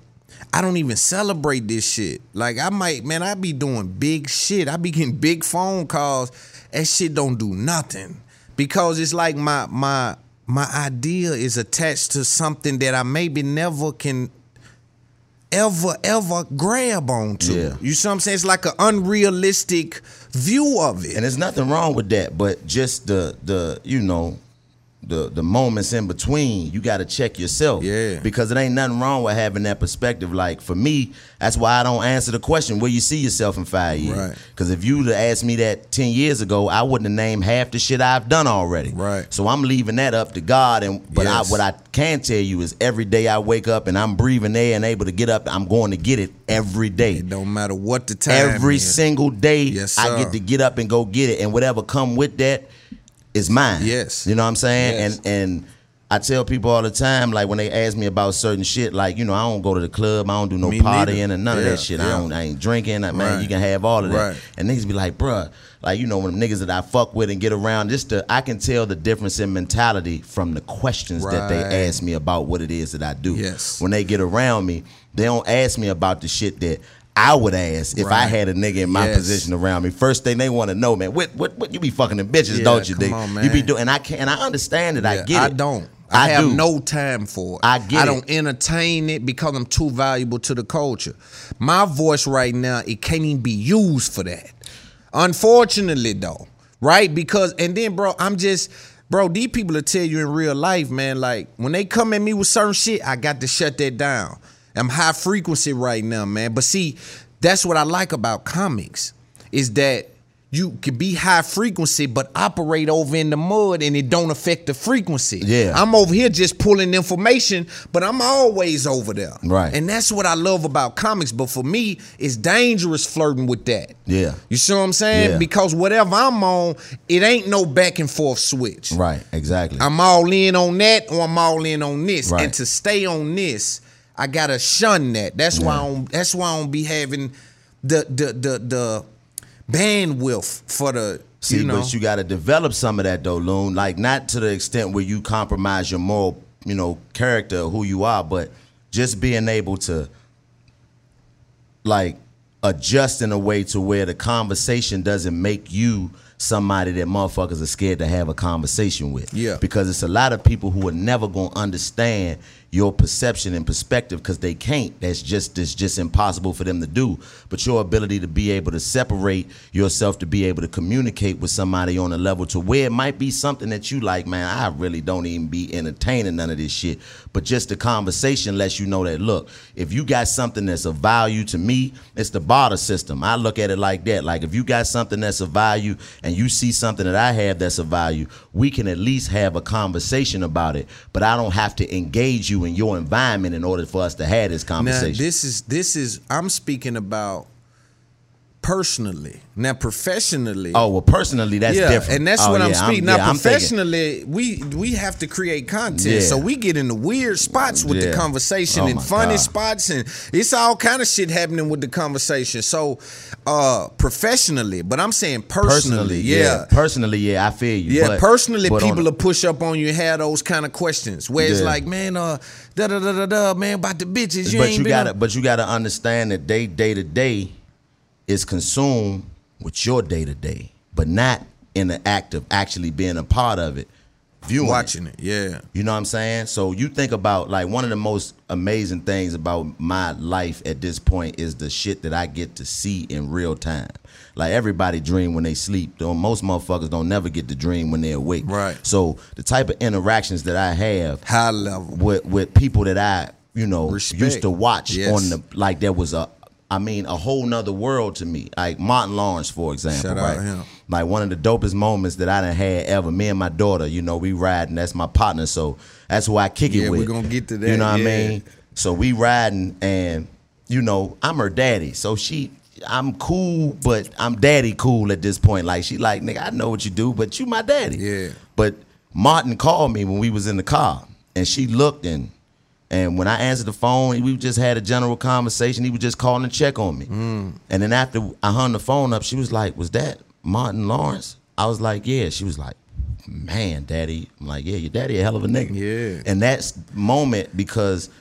I don't even celebrate this shit. Like I might, man, I be doing big shit. I be getting big phone calls. That shit don't do nothing because it's like my my my idea is attached to something that I maybe never can ever ever grab onto. Yeah. You see what I'm saying? It's like an unrealistic view of it. and there's nothing wrong with that, but just the the you know the the moments in between, you got to check yourself. Yeah. Because it ain't nothing wrong with having that perspective. Like for me, that's why I don't answer the question where you see yourself in five years. Right. Because if you'd have asked me that ten years ago, I wouldn't have named half the shit I've done already. Right. So I'm leaving that up to God. And but Yes. I, what I can tell you is every day I wake up and I'm breathing air and able to get up, I'm going to get it every day. It don't matter what the time. Every is. single day, Yes, I get to get up and go get it, and whatever come with that is mine. Yes. you know what I'm saying. Yes. And and I tell people all the time, like when they ask me about certain shit, like you know, I don't go to the club, I don't do no Me partying neither. and none of that shit. I don't, I ain't drinking. I, man, Right. you can have all of that. Right. And niggas be like, bruh, like you know, when niggas that I fuck with and get around, just to, I can tell the difference in mentality from the questions that they ask me about what it is that I do. Yes. When they get around me, they don't ask me about the shit that. I would ask if I had a nigga in my Yes. position around me. First thing they want to know, man, what what what you be fucking the bitches, Yeah, don't you? Dig? You be doing, and I can, and I understand it. I Yeah, get it. I don't. I, I have do. no time for it. I get I don't entertain it because I'm too valuable to the culture. My voice right now, it can't even be used for that. Unfortunately, though, right? Because and then, bro, I'm just, bro. These people will tell you in real life, man. Like when they come at me with certain shit, I got to shut that down. I'm high frequency right now, man. But see, that's what I like about comics is that you can be high frequency but operate over in the mud and it don't affect the frequency. Yeah. I'm over here just pulling information, but I'm always over there. Right. And that's what I love about comics. But for me, it's dangerous flirting with that. Yeah. You see what I'm saying? Yeah. Because whatever I'm on, it ain't no back and forth switch. Right. Exactly. I'm all in on that or I'm all in on this. Right. And to stay on this, I gotta shun that. That's why I Yeah. don't that's why I don't be having the the the the bandwidth for the See, you know but you got to develop some of that though, Loon. Like not to the extent where you compromise your moral, you know, character, who you are, but just being able to, like, adjust in a way to where the conversation doesn't make you somebody that motherfuckers are scared to have a conversation with. Yeah. Because it's a lot of people who are never gonna understand your perception and perspective because they can't. That's just it's just impossible for them to do. But your ability to be able to separate yourself to be able to communicate with somebody on a level to where it might be something that you like, man, I really don't even be entertaining none of this shit. But just the conversation lets you know that look, if you got something that's of value to me, it's the barter system. I look at it like that. Like if you got something that's of value and you see something that I have that's of value, we can at least have a conversation about it. But I don't have to engage you in your environment in order for us to have this Now conversation. this is this is I'm speaking about personally. Now professionally. oh well, personally, that's yeah, different. and that's Oh, what I'm speaking. now I'm thinking- professionally, we we have to create content, Yeah. so we get in the weird spots with Yeah. the conversation Oh, and funny God. spots, and it's all kind of shit happening with the conversation. So, uh, professionally, but I'm saying personally, yeah. Personally, yeah, I feel you. Yeah, but- personally, but people will push up on you and have those kind of questions where it's like, man, uh, da da da da da, man, about the bitches. You but you gotta on- but you gotta understand that day day to day is consumed with your day to day, but not in the act of actually being a part of it, viewing, watching it. Yeah, You know what I'm saying? So you think about like one of the most amazing things about my life at this point is the shit that I get to see in real time. Like everybody dream when they sleep. Though most motherfuckers don't never get to dream when they're awake. Right. So the type of interactions that I have high level with with people that I, you know, Respect. used to watch Yes. on the like there was a I mean a whole nother world to me. Like Martin Lawrence, for example. Shout out right? him. Like one of the dopest moments that I done had ever. Me and my daughter, you know, we riding. That's my partner, so that's who I kick Yeah, it with. Yeah, we with. gonna get to that. You know what yeah. I mean? So we riding, and you know, I'm her daddy. So she, I'm cool, but I'm daddy cool at this point. Like she, like nigga, I know what you do, but you my daddy. Yeah. But Martin called me when we was in the car, and she looked and. And when I answered the phone, we just had a general conversation. He was just calling to check on me. Mm. And then after I hung the phone up, she was like, "Was that Martin Lawrence?" I was like, "Yeah." She was like, "Man, daddy." I'm like, "Yeah, your daddy a hell of a nigga." Yeah. And that's moment because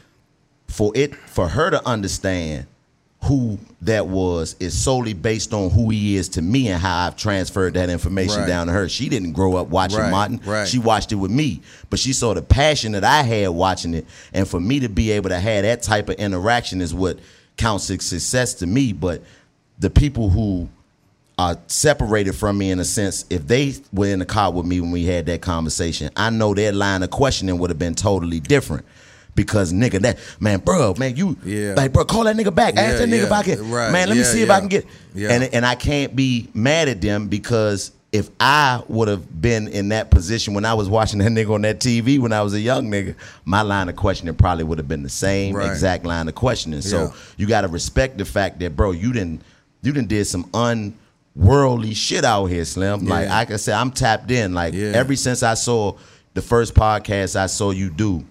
for it for her to understand who that was is solely based on who he is to me and how I've transferred that information Right. down to her. She didn't grow up watching Right, Martin. right. She watched it with me, but she saw the passion that I had watching it, and for me to be able to have that type of interaction is what counts as success to me. But the people who are separated from me in a sense. If they were in the car with me when we had that conversation, I know their line of questioning would have been totally different. Because nigga, that man, bro, man, you Yeah. like, bro, call that nigga back. Yeah, Ask that nigga yeah, back. in. right, Man, let me yeah, see if. I can get. Yeah. And and I can't be mad at them because if I would have been in that position when I was watching that [LAUGHS] nigga on that TV when I was a young nigga, my line of questioning probably would have been the same Right. exact line of questioning. So Yeah. you got to respect the fact that, bro, you didn't you didn't did some unworldly shit out here, Slim. Like Yeah. I said, I'm tapped in. Like Yeah. ever since I saw the first podcast I saw you do,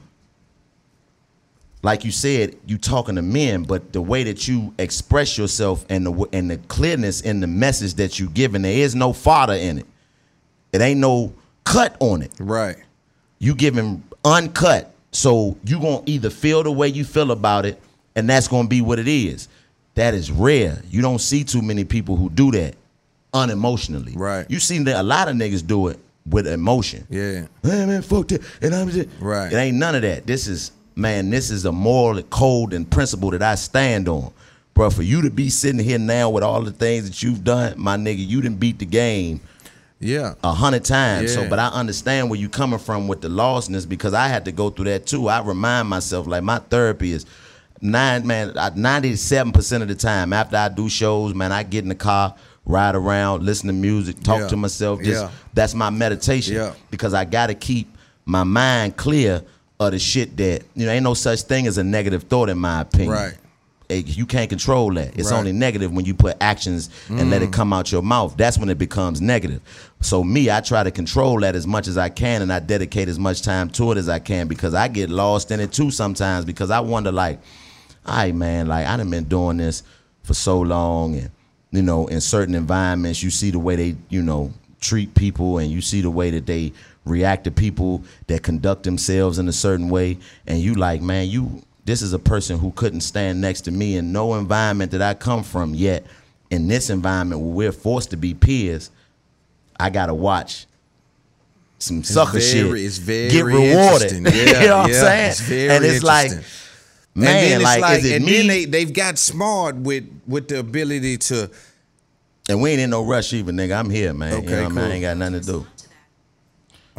like you said, you talking to men, but the way that you express yourself and the and the clearness in the message that you giving, there is no fodder in it. It ain't no cut on it. Right. You giving uncut, so you gonna either feel the way you feel about it, and that's gonna be what it is. That is rare. You don't see too many people who do that unemotionally. Right. You see that a lot of niggas do it with emotion. Yeah. Man, man, fuck that. And I'm just Right. It ain't none of that. This is man. This is a moral code and principle that I stand on, bro. For you to be sitting here now with all the things that you've done, my nigga, you didn't beat the game. Yeah. A hundred times. So, but I understand where you're coming from with the lostness because I had to go through that too. I remind myself like my therapy is nine man. Ninety-seven percent of the time after I do shows, man, I get in the car, ride around, listen to music, talk Yeah. to myself. Just Yeah. that's my meditation Yeah. because I got to keep my mind clear of the shit that you know. Ain't no such thing as a negative thought in my opinion. Right. You can't control that. It's Right. only negative when you put actions and let it Mm. come out your mouth. That's when it becomes negative. So me, I try to control that as much as I can, and I dedicate as much time to it as I can because I get lost in it too sometimes because I wonder like, all right, man, like I done been doing this for so long, and you know, in certain environments, you see the way they, you know, treat people, and you see the way that they react to people that conduct themselves in a certain way, and you like, man, you this is a person who couldn't stand next to me in no environment that I come from yet. In this environment where we're forced to be peers, I gotta watch some sucker very- shit. it's very get rewarded. interesting. [LAUGHS] Yeah, you know what yeah, I'm saying? it's very and it's like, man, and then it's like, is it and me? then they they've got smart with with the ability to. and we ain't in no rush either, nigga. I'm here, man. Okay, you know what I mean? I cool. ain't got nothing to do.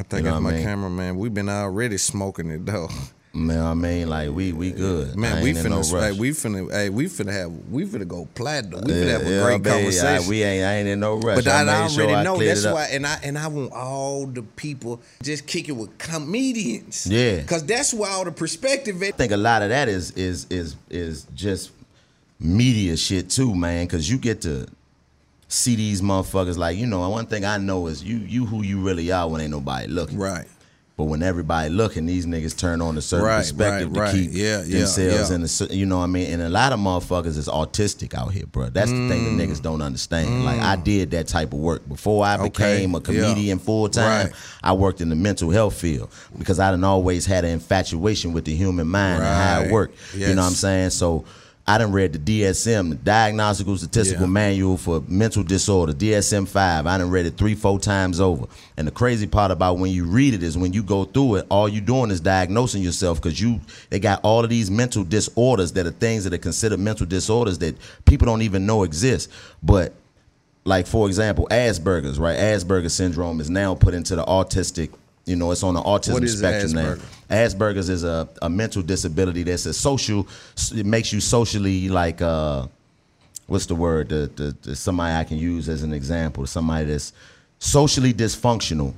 I think You know my mean? cameraman. We've been already smoking it though. Man, I mean? Like we we good. Man, I we finna, no we finna, hey, we finna have, we finna go platinum. We finna have a yeah, great baby, conversation. I- we ain't, I ain't in no rush. But I, made already sure know cleared that's why, and I and I want all the people just kicking with comedians. Yeah. cause that's where all the perspective. I think a lot of that is is is is just media shit too, man. Cause you get to see these motherfuckers like you know. One thing I know is you you who you really are when ain't nobody looking. Right. But when everybody looking, these niggas turn on a certain Right, perspective right, to right. keep Yeah, yeah, themselves yeah. in cer- you know what I mean. And a lot of motherfuckers is autistic out here, bro. That's the thing that niggas don't understand. Like I did that type of work before I Mm. Okay, became a yeah. comedian full time. I worked in the mental health field because I didn't always had an infatuation with the human mind and how it worked. You know what I'm saying? So I done read the DSM, the Diagnostical Statistical Yeah. Manual for Mental Disorder, DSM 5. I done read it three, four times over. And the crazy part about when you read it is when you go through it, all you're doing is diagnosing yourself because you they got all of these mental disorders that are things that are considered mental disorders that people don't even know exist. But like for example, Asperger's, right? Asperger's syndrome is now put into the autistic, you know, it's on the autism spectrum. Asperger? Asperger's is a, a mental disability that's a social it makes you socially like uh what's the word? The, the, the somebody I can use as an example, somebody that's socially dysfunctional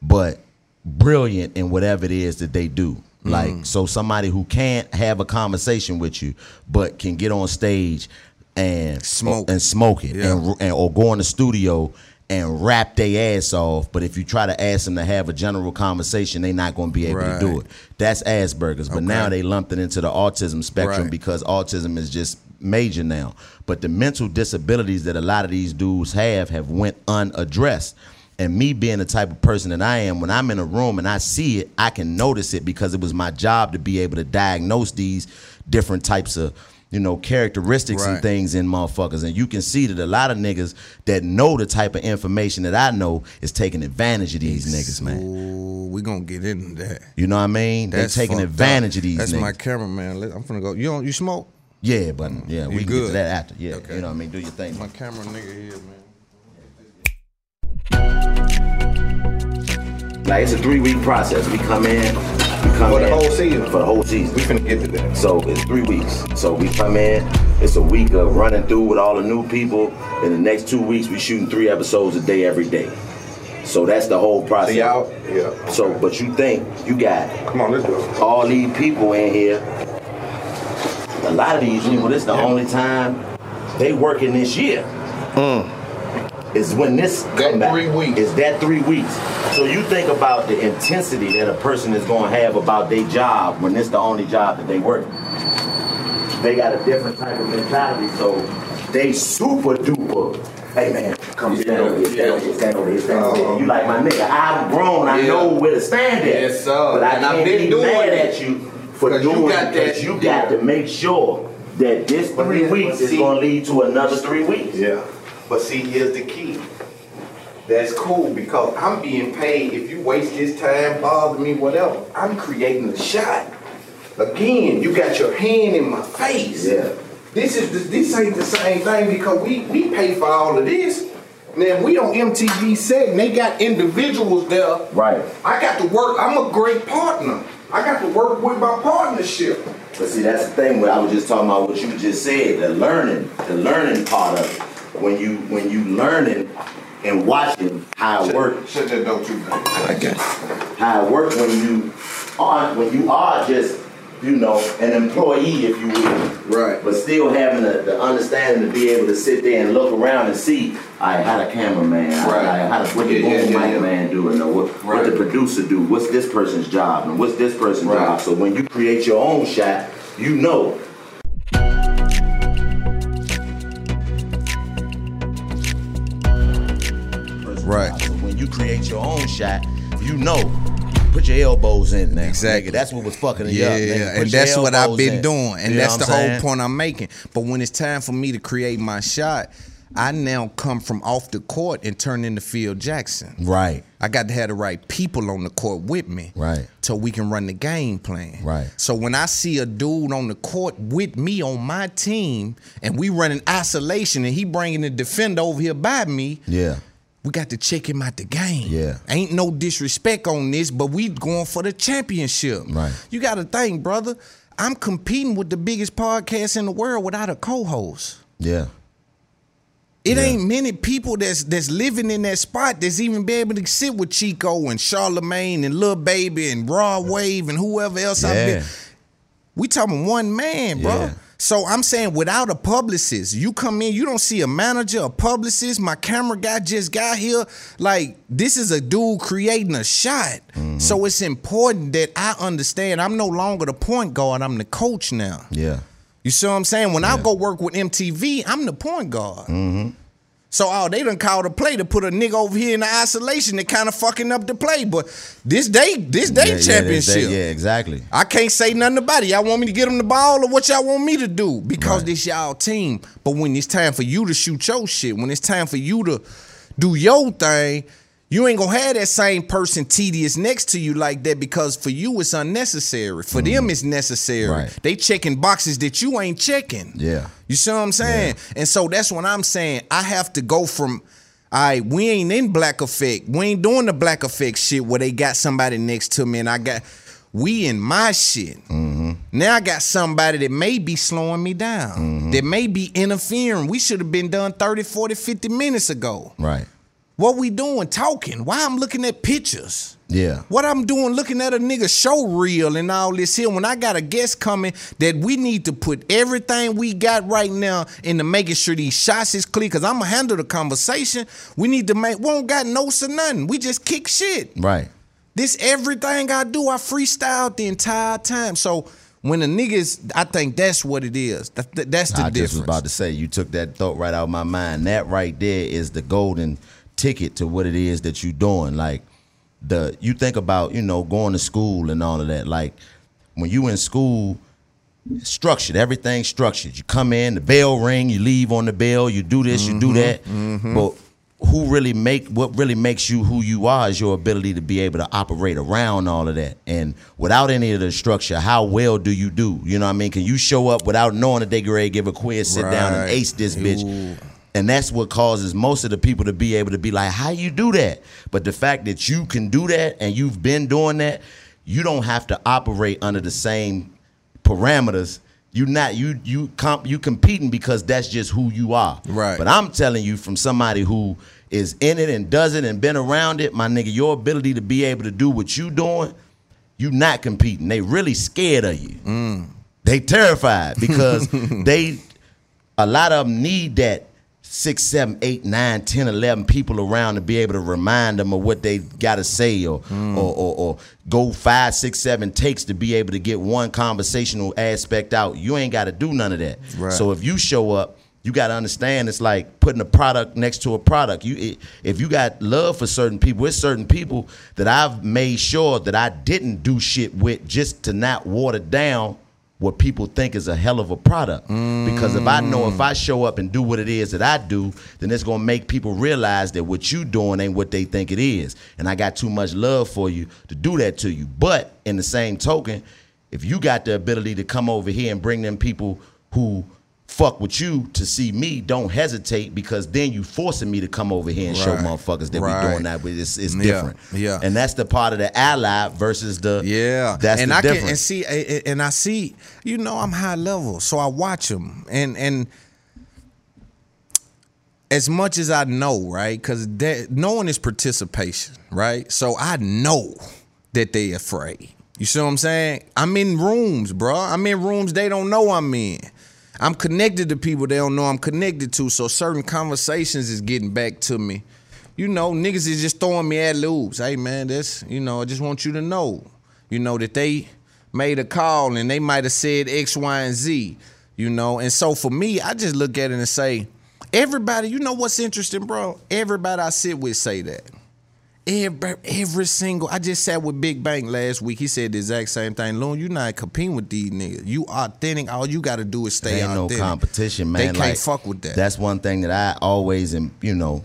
but brilliant in whatever it is that they do. Like so somebody who can't have a conversation with you but can get on stage and Smoke. and smoke it Yeah. and, and or go in the studio and rap their ass off, but if you try to ask them to have a general conversation, they're not going to be able to do it. That's Asperger's, but now they lumped it into the autism spectrum Right. because autism is just major now. But the mental disabilities that a lot of these dudes have have went unaddressed. And me being the type of person that I am, when I'm in a room and I see it, I can notice it because it was my job to be able to diagnose these different types of, you know, characteristics right. and things in motherfuckers. And you can see that a lot of niggas that know the type of information that I know is taking advantage of these niggas, man. We gonna get into that. You know what I mean? That's they taking advantage up. of these That's niggas. my cameraman. I'm gonna go. You don't you smoke? Yeah, but yeah, you we good. get to that after. Yeah. Okay. You know what I mean? Do your thing. My camera nigga here, man. Like it's a three week process. We come in come For the in whole season? For the whole season. We finna get to that. So it's three weeks. So we come in. It's a week of running through with all the new people. In the next two weeks, we shooting three episodes a day every day. So that's the whole process. So y'all, yeah. So, but you think you got Come on, let's go. all these people in here. A lot of these people, this the only time they working this year. Hmm. Is when this come back. three weeks. Is that three weeks? So you think about the intensity that a person is going to have about their job when this the only job that they work. They got a different type of mentality, so they super duper. Hey man, come stand over here, stand over here, stand over here, stand over here. You like my nigga? I'm grown. I Yeah. know where to stand at. Yes, sir. But I And I've can't been be doing mad it. at you for 'Cause you doing got that- you got to make sure that this three weeks is going to lead to another three weeks. Yeah. But see, here's the key. That's cool because I'm being paid. If you waste this time, bother me, whatever, I'm creating a shot. Again, you got your hand in my face. Yeah. This is the, this ain't the same thing because we we pay for all of this. Now we on MTV set and they got individuals there. Right. I got to work. I'm a great partner. I got to work with my partnership. But see, that's the thing. Where I was just talking about what you just said, the learning, the learning part of it. When you when you learning and watching how it works. Shut that door too. I guess. How it works when you are when you are just you know an employee, if you will. Right. But still having the, the understanding to be able to sit there and look around and see, all right, how the cameraman, all Right. right, how the, what the Yeah, boom yeah, yeah, mic yeah. man doing, or uh, what, what the producer do, what's this person's job, and what's this person's Right. job. So when you create your own shot, you know Right. So when you create your own shot, you know. Put your elbows in there. Exactly. That's what was fucking Yeah, up. yeah, and that's what I've been in. doing, and You that's the I'm whole point I'm making. But when it's time for me to create my shot, I now come from off the court and turn into Phil Jackson. Right. I got to have the right people on the court with me. Right. So we can run the game plan. Right. So when I see a dude on the court with me on my team and we run running isolation and he bringing the defender over here by me, Yeah. We got to check him out the game. Yeah. Ain't no disrespect on this, but we going for the championship. Right. You got to think, brother. I'm competing with the biggest podcast in the world without a co-host. Yeah. It ain't many people that's that's living in that spot that's even be able to sit with Chico and Charlemagne and Lil Baby and Raw Wave and whoever else I've been. Yeah. We talking one man, bro. Yeah. So I'm saying without a publicist, you come in, you don't see a manager, a publicist. My camera guy just got here. Like this is a dude creating a shot. Mm-hmm. So it's important that I understand. I'm no longer the point guard. I'm the coach now. Yeah. You see what I'm saying? When I go work with MTV, I'm the point guard. Mm-hmm. So oh, they done called a play to put a nigga over here in the isolation that kind of fucking up the play. But this day, this day Yeah, yeah, championship. this day- yeah, exactly. I can't say nothing about it. Y'all want me to get them the ball or what y'all want me to do? Because this y'all team. But when it's time for you to shoot your shit, when it's time for you to do your thing, you ain't gonna have that same person tedious next to you like that because for you it's unnecessary. For them it's necessary. Right. They checking boxes that you ain't checking. Yeah. You see what I'm saying? And so that's what I'm saying. I have to go from, all right, we ain't in black effect. We ain't doing the black effect shit where they got somebody next to me and I got, we in my shit. Mm-hmm. Now I got somebody that may be slowing me down, Mm-hmm. that may be interfering. We should have been done 30, 40, 50 minutes ago. Right. What we doing? Talking. Why I'm looking at pictures? Yeah. What I'm doing, looking at a nigga show reel and all this here, when I got a guest coming that we need to put everything we got right now into making sure these shots is clear, because I'm going to handle the conversation. We need to make, we don't got notes or nothing. We just kick shit. Right. This everything I do, I freestyle the entire time. So when the niggas, I think that's what it is. That, that- that's the difference. I just was about to say, you took that thought right out of my mind. That right there is the golden ticket to what it is that you're doing. Like the you think about, you know, going to school and all of that. Like when you in school, structured, everything structured. You come in, the bell ring, you leave on the bell, you do this, you do mm-hmm. that. Mm-hmm. But who really make what really makes you who you are is your ability to be able to operate around all of that. And without any of the structure, how well do you do? You know what I mean? Can you show up without knowing that they grade, give a quiz, sit down and ace this bitch? Ooh. And that's what causes most of the people to be able to be like, how you do that? But the fact that you can do that and you've been doing that, you don't have to operate under the same parameters. You not you you comp you competing because that's just who you are. Right. But I'm telling you from somebody who is in it and does it and been around it, my nigga, your ability to be able to do what you doing, you not competing. They really scared of you. Mm. They terrified because [LAUGHS] they a lot of them need that six, seven, eight, nine, ten, eleven people around to be able to remind them of what they gotta say or Mm. or, or or go five, six, seven takes to be able to get one conversational aspect out. You ain't gotta do none of that. Right. So if you show up, you gotta understand it's like putting a product next to a product. You it, if you got love for certain people, it's certain people that I've made sure that I didn't do shit with just to not water down what people think is a hell of a product. Because if I know if I mm. show up and do what it is that I do, then it's gonna make people realize that what you doing ain't what they think it is. And I got too much love for you to do that to you. But in the same token, if you got the ability to come over here and bring them people who fuck with you to see me, don't hesitate because then you forcing me to come over here and show Right. motherfuckers that Right. we doing that. But it's, it's different. Yeah. And that's the part of the ally versus the Yeah, That's and the I difference. can and see and I see. You know, I'm high level, so I watch them, and and as much as I know, right? Because knowing is participation, right? So I know that they afraid. You see what I'm saying? I'm in rooms, bro. I'm in rooms they don't know I'm in. I'm connected to people they don't know I'm connected to. So certain conversations is getting back to me. You know, niggas is just throwing me at loops. Hey man, that's you know, I just want you to know, you know, that they made a call and they might have said X, Y, and Z. You know, and so for me, I just look at it and say, everybody, you know what's interesting, bro? Everybody I sit with say that. Every, every single, I just sat with Big Bang last week. He said the exact same thing. Loon, you not competing with these niggas. You authentic. All you got to do is stay ain't authentic. no competition, man. They can't Like, fuck with that. That's one thing that I always am, you know,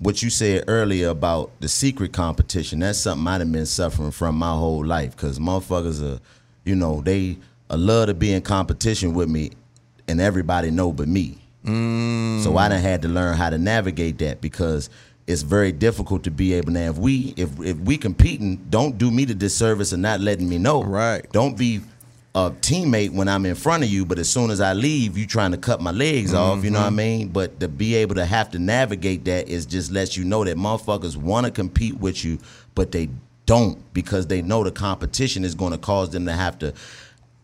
what you said earlier about the secret competition, that's something I'd have been suffering from my whole life. Cause motherfuckers are, you know, they a love to be in competition with me and everybody know but me. Mm. So I done had to learn how to navigate that because it's very difficult to be able now if we if if we competing, don't do me the disservice of not letting me know. Right. Don't be a teammate when I'm in front of you, but as soon as I leave, you trying to cut my legs off, you know what I Mhm. mean? But to be able to have to navigate that is just lets you know that motherfuckers want to compete with you, but they don't because they know the competition is going to cause them to have to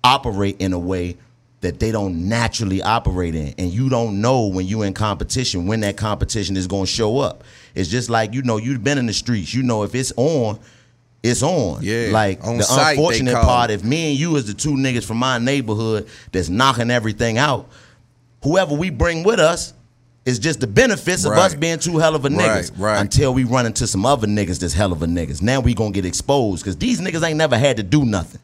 operate in a way that they don't naturally operate in. And you don't know when you in competition when that competition is going to show up. It's just like you know you've been in the streets. You know if it's on it's on. Yeah, like on the site, unfortunate part if me and you is the two niggas from my neighborhood that's knocking everything out whoever we bring with us is just the benefits of us being two hell of a niggas Right, right. until we run into some other niggas that's hell of a niggas. Now we gonna get exposed because these niggas ain't never had to do nothing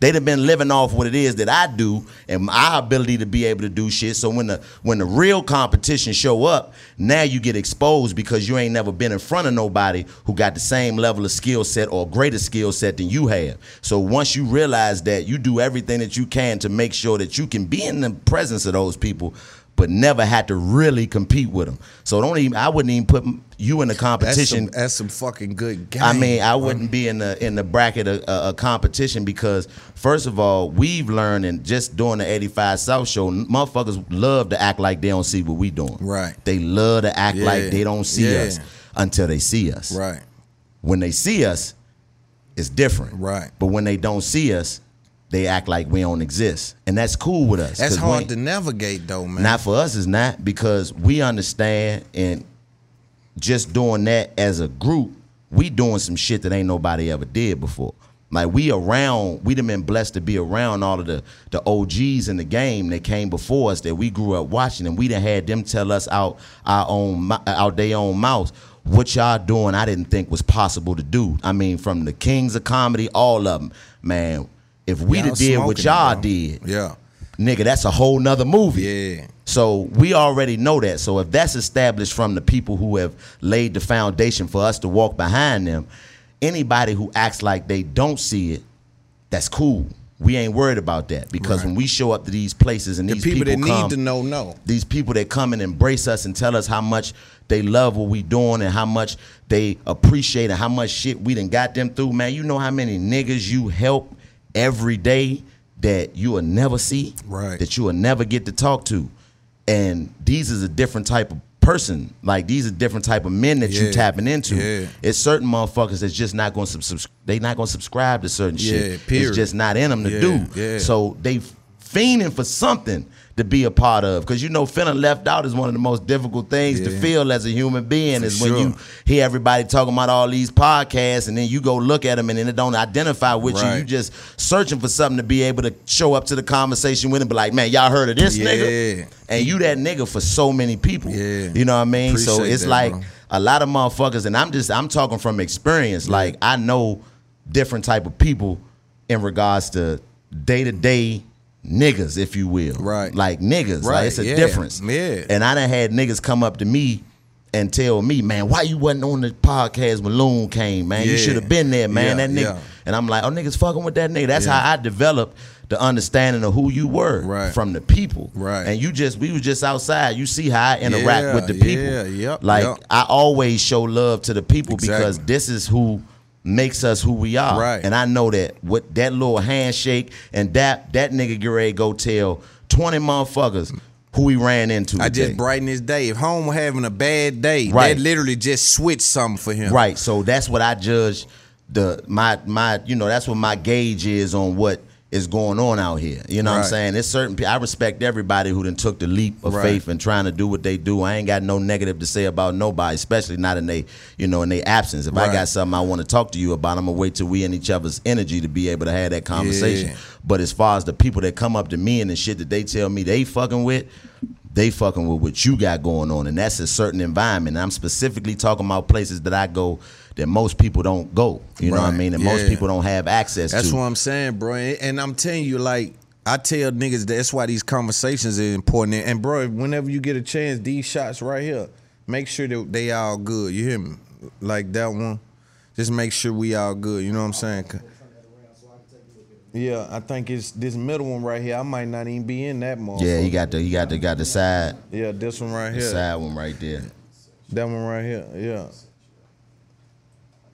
They'd have been living off what it is that I do and my ability to be able to do shit. So when the when the real competition show up, now you get exposed because you ain't never been in front of nobody who got the same level of skill set or greater skill set than you have. So once you realize that, you do everything that you can to make sure that you can be in the presence of those people, but never had to really compete with them. So don't even I wouldn't even put you in the That's competition. some, that's some fucking good game. I mean, I wouldn't be in the in the bracket of uh, a, a competition because first of all, we've learned and just doing the 85 South show, motherfuckers love to act like they don't see what we doing. Right. They love to act Yeah. like they don't see Yeah. us until they see us. Right. When they see us, it's different. Right. But when they don't see us, they act like we don't exist, and that's cool with us. That's hard to navigate though, man. not for us, it's not because we understand and just doing that as a group, we doing some shit that ain't nobody ever did before. Like we around, we done been blessed to be around all of the the OGs in the game that came before us that we grew up watching, and we done had them tell us out our own out their own mouths what y'all doing. I didn't think was possible to do. I mean, from the kings of comedy, all of them, man. If we did what y'all bro. did, Yeah. nigga, that's a whole nother movie. Yeah. So we already know that. So if that's established from the people who have laid the foundation for us to walk behind them, anybody who acts like they don't see it, that's cool. we ain't worried about that because Right. when we show up to these places and The these people that come, need to know know. these people that come and embrace us and tell us how much they love what we doing and how much they appreciate and how much shit we done got them through, man. You know how many niggas you help every day that you will never see, Right. That you will never get to talk to, and these is a different type of person. Like these are different type of men that you tapping into. Yeah. It's certain motherfuckers that's just not going to subs- they not going to subscribe to certain Yeah, shit. period. It's just not in them to Yeah, do. yeah. So they fiending for something to be a part of. Because you know feeling left out is one of the most difficult things to feel as a human being For is when you hear everybody talking about all these podcasts and then you go look at them and then it don't identify with you. Right. you just searching for something to be able to show up to the conversation with and be like man y'all heard of this Yeah. nigga? And you that nigga for so many people. Yeah. you know what I mean? So it's that, like bro. a lot of motherfuckers and I'm just I'm talking from experience. Like I know different type of people in regards to day to day niggas, if you will. Right. Like niggas. Right, Like it's a yeah, difference. yeah. And I done had niggas come up to me and tell me, man, why you wasn't on the podcast when Loon came, man? You should have been there, man. Yeah, that nigga. yeah. And I'm like, oh, niggas fucking with that nigga. That's Yeah. how I developed the understanding of who you were Right. from the people. Right. And you just, we was just outside. You see how I interact Yeah, with the people. yeah, yep, Like yep. I always show love to the people because this is who makes us who we are. Right. And I know that with that little handshake and that that nigga get ready go tell 20 motherfuckers who he ran into. I today. just brighten his day. If home having a bad day, Right. that literally just switched something for him. Right. So that's what I judge the my my you know that's what my gauge is on what is going on out here. You know what I'm saying? It's certain. I respect everybody who then took the leap of Right. faith and trying to do what they do. I ain't got no negative to say about nobody, especially not in they you know in their absence. If I got something I want to talk to you about, I'm gonna wait till we in each other's energy to be able to have that conversation. Yeah. But as far as the people that come up to me and the shit that they tell me they fucking with, they fucking with what you got going on, and that's a certain environment. And I'm specifically talking about places that I go that most people don't go. You know what I Right, mean? And most people don't have access That's to. what I'm saying, bro. And I'm telling you, like, I tell niggas that's why these conversations are important. And bro, whenever you get a chance, these shots right here, make sure that they all good. You hear me? Like that one. Just make sure we all good. You know what I'm saying? Yeah, I think it's this middle one right here. I might not even be in that motherfucker. yeah, you got the you got the got the side Yeah, this one right here. the here. side one right there. That one right here, yeah.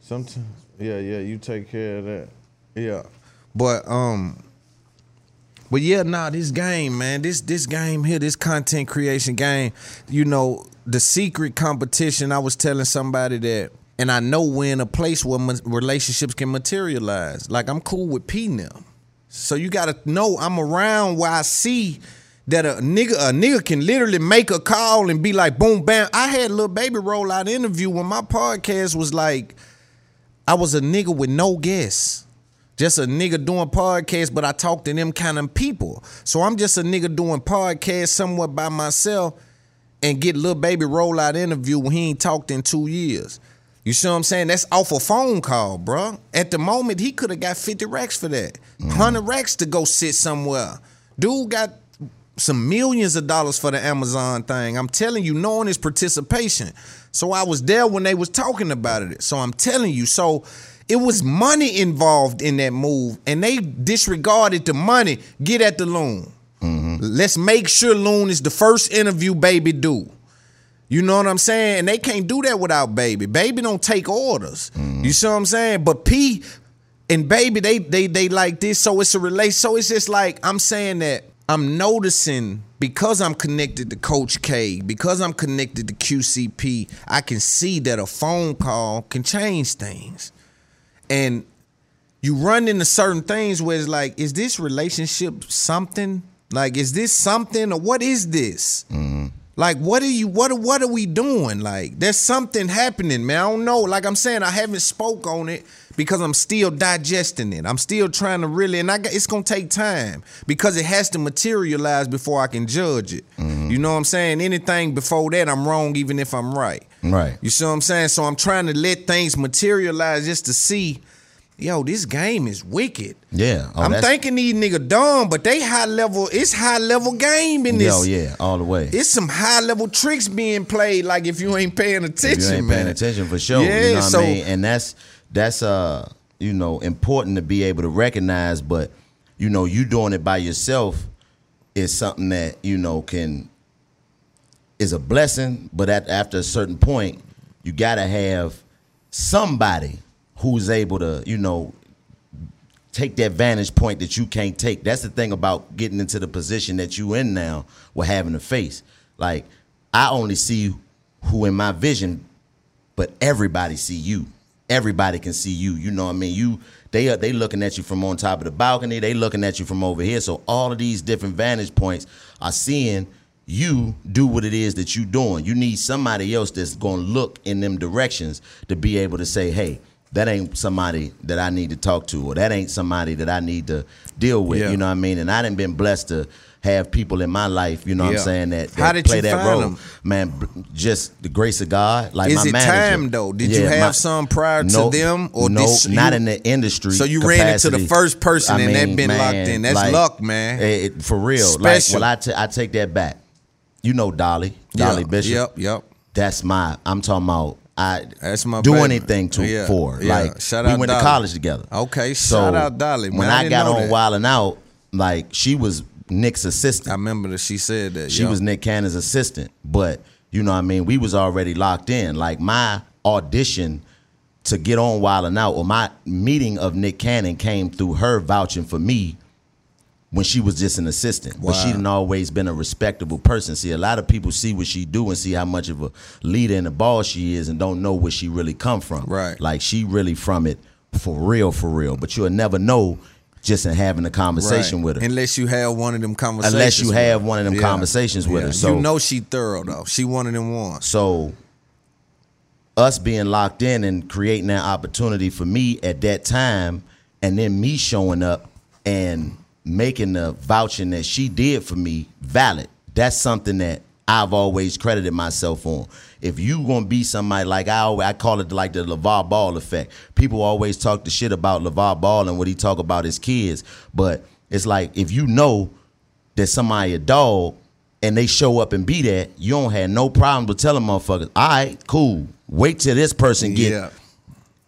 Sometimes, yeah, yeah, you take care of that. Yeah, but um, but yeah, nah, this game, man, this this game here, this content creation game, you know, the secret competition. I was telling somebody that, and I know we're in a place where relationships can materialize. Like I'm cool with P now, so you gotta know I'm around where I see that a nigga a nigga can literally make a call and be like boom bam. I had a Lil Baby roll out interview when my podcast was like I was a nigga with no guests. Just a nigga doing podcasts, but I talk to them kind of people. So I'm just a nigga doing podcasts somewhat by myself and get Lil Baby rollout interview when he ain't talked in two years. You see what I'm saying? That's off a phone call, bro. At the moment, he could have got 50 racks for that. Mm. 100 racks to go sit somewhere. Dude got some millions of dollars for the Amazon thing. I'm telling you, knowing his participation. So I was there when they was talking about it. So I'm telling you, so it was money involved in that move, and they disregarded the money. Get at the loon. Mm-hmm. Let's make sure Loon is the first interview Baby do. You know what I'm saying? And they can't do that without Baby. Baby don't take orders. Mm-hmm. You see what I'm saying? But P and Baby, they they they like this, so it's a relation. So it's just like I'm saying that I'm noticing because I'm connected to Coach K, because I'm connected to QCP, I can see that a phone call can change things. And you run into certain things where it's like, is this relationship something? Like, is this something or what is this? Mm-hmm. Like, what are you? What what are we doing? Like, there's something happening, man. I don't know. Like I'm saying, I haven't spoke on it because I'm still digesting it. I'm still trying to really, and I got, it's gonna take time because it has to materialize before I can judge it. Mm-hmm. You know what I'm saying? Anything before that, I'm wrong, even if I'm right. Right. You see what I'm saying? So I'm trying to let things materialize just to see, yo, this game is wicked. Yeah. Oh, I'm thinking these nigga dumb, but they high level. It's high level game in this. Yo, yeah, all the way. It's some high level tricks being played. Like if you ain't paying attention, If you ain't man. paying attention for sure. Yeah, you know what so I mean? And that's that's uh you know important to be able to recognize. But you know, you doing it by yourself is something that you know can is a blessing, but at after a certain point, you gotta have somebody who's able to, you know, take that vantage point that you can't take. That's the thing about getting into the position that you in now with having to face. Like I only see who in my vision, but everybody see you. Everybody can see you. You know what I mean? You they are they looking at you from on top of the balcony. They looking at you from over here. So all of these different vantage points are seeing you do what it is that you're doing. You need somebody else that's going to look in them directions to be able to say, "Hey, that ain't somebody that I need to talk to, or that ain't somebody that I need to deal with." Yeah. You know what I mean? And I done been blessed to have people in my life. You know what I'm saying? That, that How did play you that find role. them? Man, just the grace of God. Like Is my it manager. time, though? Did you have some prior to no, them, or no, you- not in the industry? So you ran into the first person I and that mean, been locked in. That's like, luck, man. it- it- for real. Special. Like, well, I, t- I take that back. You know Dolly, Dolly Yeah, Bishop. Yep, yep. That's my. I'm talking about. I That's my do baby. anything to Yeah, for. yeah. Like Shout we went Dolly. to college together. Okay, So shout out Dolly. Man, when I I, got on that. Wild 'N Out, like she was Nick's assistant. I remember that she said that. She yeah. was Nick Cannon's assistant, but you know what I mean. We was already locked in. Like my audition to get on Wild 'N Out, or my meeting of Nick Cannon came through her vouching for me when she was just an assistant. But she didn't always been a respectable person. See, a lot of people see what she do and see how much of a leader and a boss she is, and don't know where she really come from. Right. Like she really from it for real, for real. But you'll never know just in having a conversation Right. with her. Unless you have one of them conversations. Unless you with have her. one of them Yeah. conversations with Yeah. her. So you know she thorough though. She one of them ones. so us being locked in and creating that opportunity for me at that time, and then me showing up and making the vouching that she did for me valid. That's something that I've always credited myself on. If you gonna be somebody like I, always, I call it like the LaVar Ball effect. People always talk the shit about LaVar Ball and what he talk about his kids, but it's like if you know that somebody a dog and they show up and be that, you don't have no problem with telling motherfuckers, all right, cool. Wait till this person get Yeah.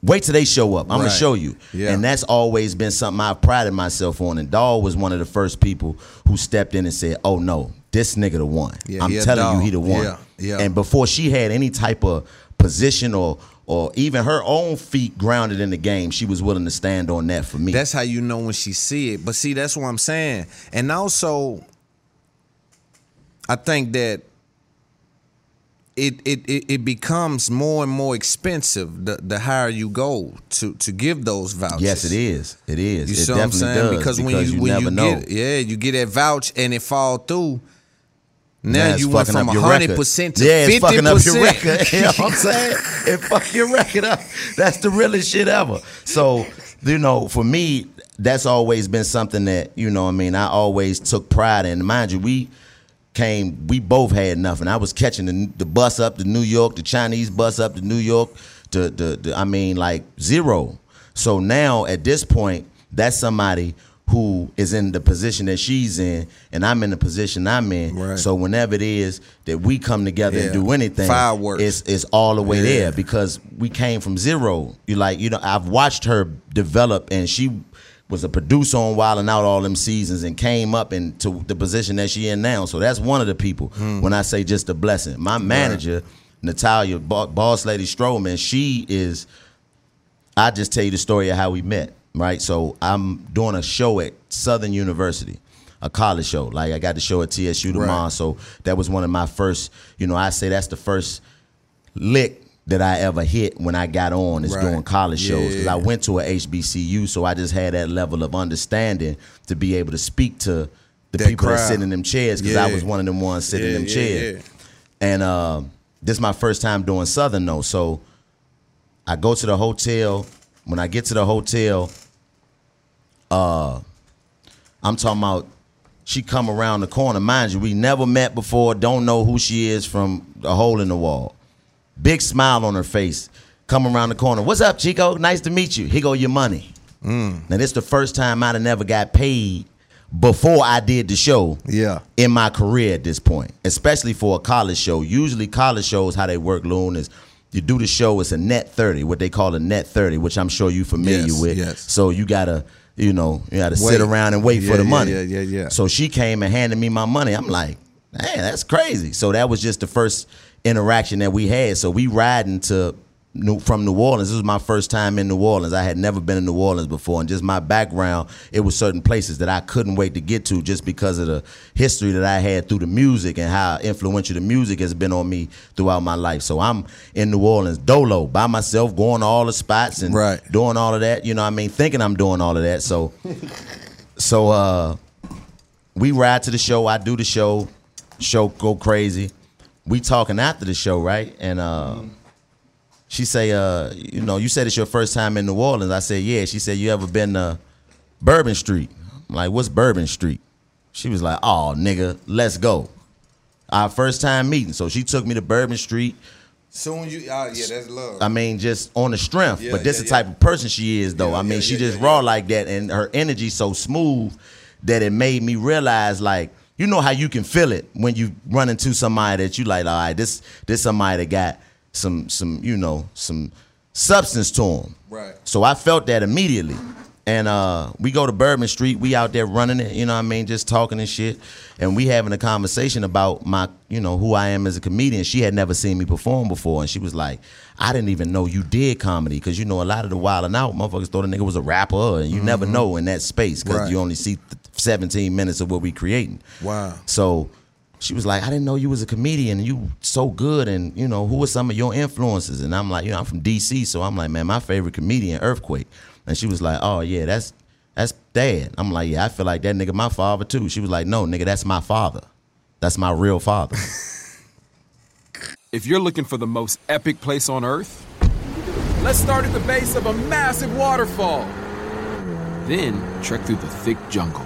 wait till they show up. I'm Right. gonna show you. Yeah. And that's always been something I've prided myself on. And Dog was one of the first people who stepped in and said, Oh no, this nigga the one. Yeah, I'm telling you he the one. Yeah. And before she had any type of position or or even her own feet grounded in the game, she was willing to stand on that for me. That's how you know when she see it. But see, that's what I'm saying. And also, I think that it it it, it becomes more and more expensive the, the higher you go to to give those vouchers. yes, it is. It is. You it see what I'm saying? does because when you, when never you know. get yeah, you get that vouch and it fall through. Now it's you went from hundred percent to yeah, fifty it's fucking up your percent. record. [LAUGHS] You know what I'm saying? It fuck your record up. That's the realest shit ever. So, you know, for me, that's always been something that, you know what I mean, I always took pride in. Mind you, we came, we both had nothing. I was catching the, the bus up to New York, the Chinese bus up to New York, to the, the I mean, like zero. So now at this point, that's somebody who is in the position that she's in, and I'm in the position I'm in. Right. So whenever it is that we come together and do anything, Fireworks. it's it's all the way Yeah. there because we came from zero. You like, you know, I've watched her develop, and she was a producer on Wild 'N Out all them seasons, and came up into the position that she in now. So that's one of the people. Hmm. When I say just a blessing, my manager, Natalia Bo- Boss Lady Stroman, she is. I just tell you the story of how we met, right? So I'm doing a show at Southern University, a college show. Like I got the show at TSU tomorrow, Right. so that was one of my first. You know, I say that's the first lick that I ever hit when I got on is Right. doing college Yeah, shows because I went to a HBCU, so I just had that level of understanding to be able to speak to the That people that sit in them chairs because I was one of them ones sitting Yeah, in them yeah, chairs. yeah. And um, this is my first time doing Southern though, so I go to the hotel. When I get to the hotel, uh, I'm talking about she come around the corner. Mind you, we never met before. Don't know who she is from the hole in the wall. Big smile on her face. Come around the corner. What's up, Chico? Nice to meet you. Here go your money. Mm. Now this the first time I'd have never got paid before I did the show. Yeah. In my career at this point, especially for a college show. Usually college shows how they work, Loon is you do the show. It's a net thirty, what they call a net thirty, which I'm sure you're familiar Yes, with. yes. So you gotta you know, you had to Wait. sit around and wait Yeah, for the yeah, money. yeah, yeah, yeah. So she came and handed me my money. I'm like, man, that's crazy. So that was just the first interaction that we had. So we riding to New, from New Orleans. This was my first time in New Orleans. I had never been in New Orleans before, and just my background, it was certain places that I couldn't wait to get to just because of the history that I had through the music and how influential the music has been on me throughout my life. So I'm in New Orleans, dolo, by myself, going to all the spots and doing all of that. You know, what I mean, thinking I'm doing all of that. So, [LAUGHS] so uh, we ride to the show. I do the show. Show go crazy. We talking after the show, right? And uh, she say, uh, you know, you said it's your first time in New Orleans. I said, yeah. She said, you ever been to Bourbon Street? I'm like, what's Bourbon Street? She was like, oh, nigga, let's go. Our first time meeting. So she took me to Bourbon Street. Soon you, uh, yeah, that's love. I mean, just on the strength. Yeah, but this yeah, the type of person she is, though. I mean, she just raw like that, and her energy so smooth that it made me realize, like, you know how you can feel it when you run into somebody that you like, all right, this this somebody that got some some you know some substance to them. Right. So I felt that immediately. And uh, we go to Bourbon Street. We out there running it, you know what I mean, just talking and shit. And we having a conversation about my, you know, who I am as a comedian. She had never seen me perform before, and she was like, "I didn't even know you did comedy because you know a lot of the Wild 'N Out motherfuckers thought a nigga was a rapper, and you never Mhm. know in that space because Right. you only see 17 minutes of what we creating. Wow. So she was like, I didn't know you was a comedian. You so good, and you know who are some of your influences? And I'm like, you know, I'm from DC, so I'm like, man, my favorite comedian, Earthquake. And she was like, oh yeah, that's that's dad. I'm like, yeah, I feel like that nigga my father too. She was like, no, nigga, that's my father. That's my real father. [LAUGHS] If you're looking for the most epic place on earth, let's start at the base of a massive waterfall. Then trek through the thick jungle.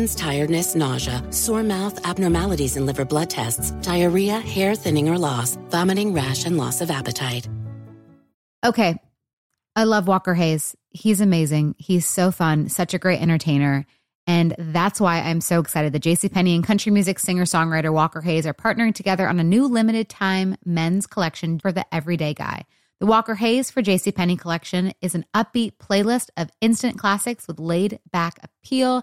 infections, tiredness, nausea, sore mouth, abnormalities in liver blood tests, diarrhea, hair thinning or loss, vomiting, rash, and loss of appetite. Okay. I love Walker Hayes. He's amazing. He's so fun, such a great entertainer. And that's why I'm so excited that JCPenney and country music singer songwriter Walker Hayes are partnering together on a new limited time men's collection for the everyday guy. The Walker Hayes for JCPenney collection is an upbeat playlist of instant classics with laid back appeal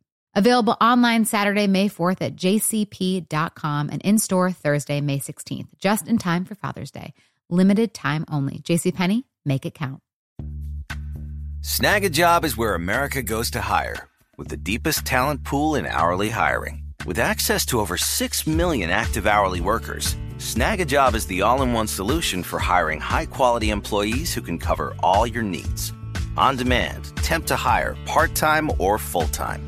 Available online Saturday, May 4th at jcp.com and in store Thursday, May 16th, just in time for Father's Day. Limited time only. JCPenney, make it count. Snagajob is where America goes to hire, with the deepest talent pool in hourly hiring. With access to over 6 million active hourly workers, Snagajob is the all in one solution for hiring high quality employees who can cover all your needs. On demand, temp to hire, part time or full time.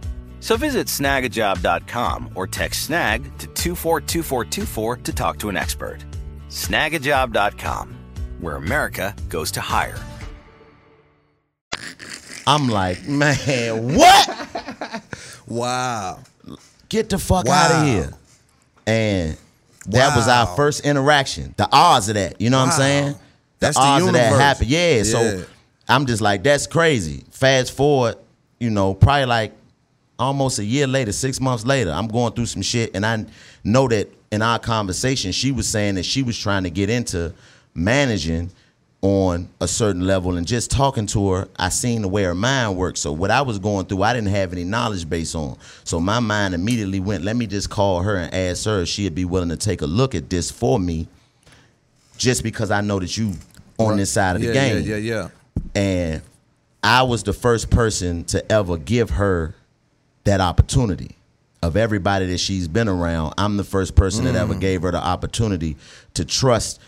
So visit snagajob.com or text snag to 242424 to talk to an expert. Snagajob.com, where America goes to hire. I'm like, [LAUGHS] man, what? [LAUGHS] wow. Get the fuck Wow. out of here. And that was our first interaction. The odds of that, you know what I'm saying? That's the the odds of that universe. happen. Yeah, Yeah. So I'm just like, that's crazy. Fast forward, you know, probably like almost a year later, six months later, I'm going through some shit, and I know that in our conversation, she was saying that she was trying to get into managing on a certain level, and just talking to her, I seen the way her mind works. So what I was going through, I didn't have any knowledge base on. So my mind immediately went, let me just call her and ask her if she'd be willing to take a look at this for me, just because I know that you on this side of the game Yeah, yeah, yeah. and I was the first person to ever give her that opportunity. Of everybody that she's been around, I'm the first person that ever Mm. gave her the opportunity to trust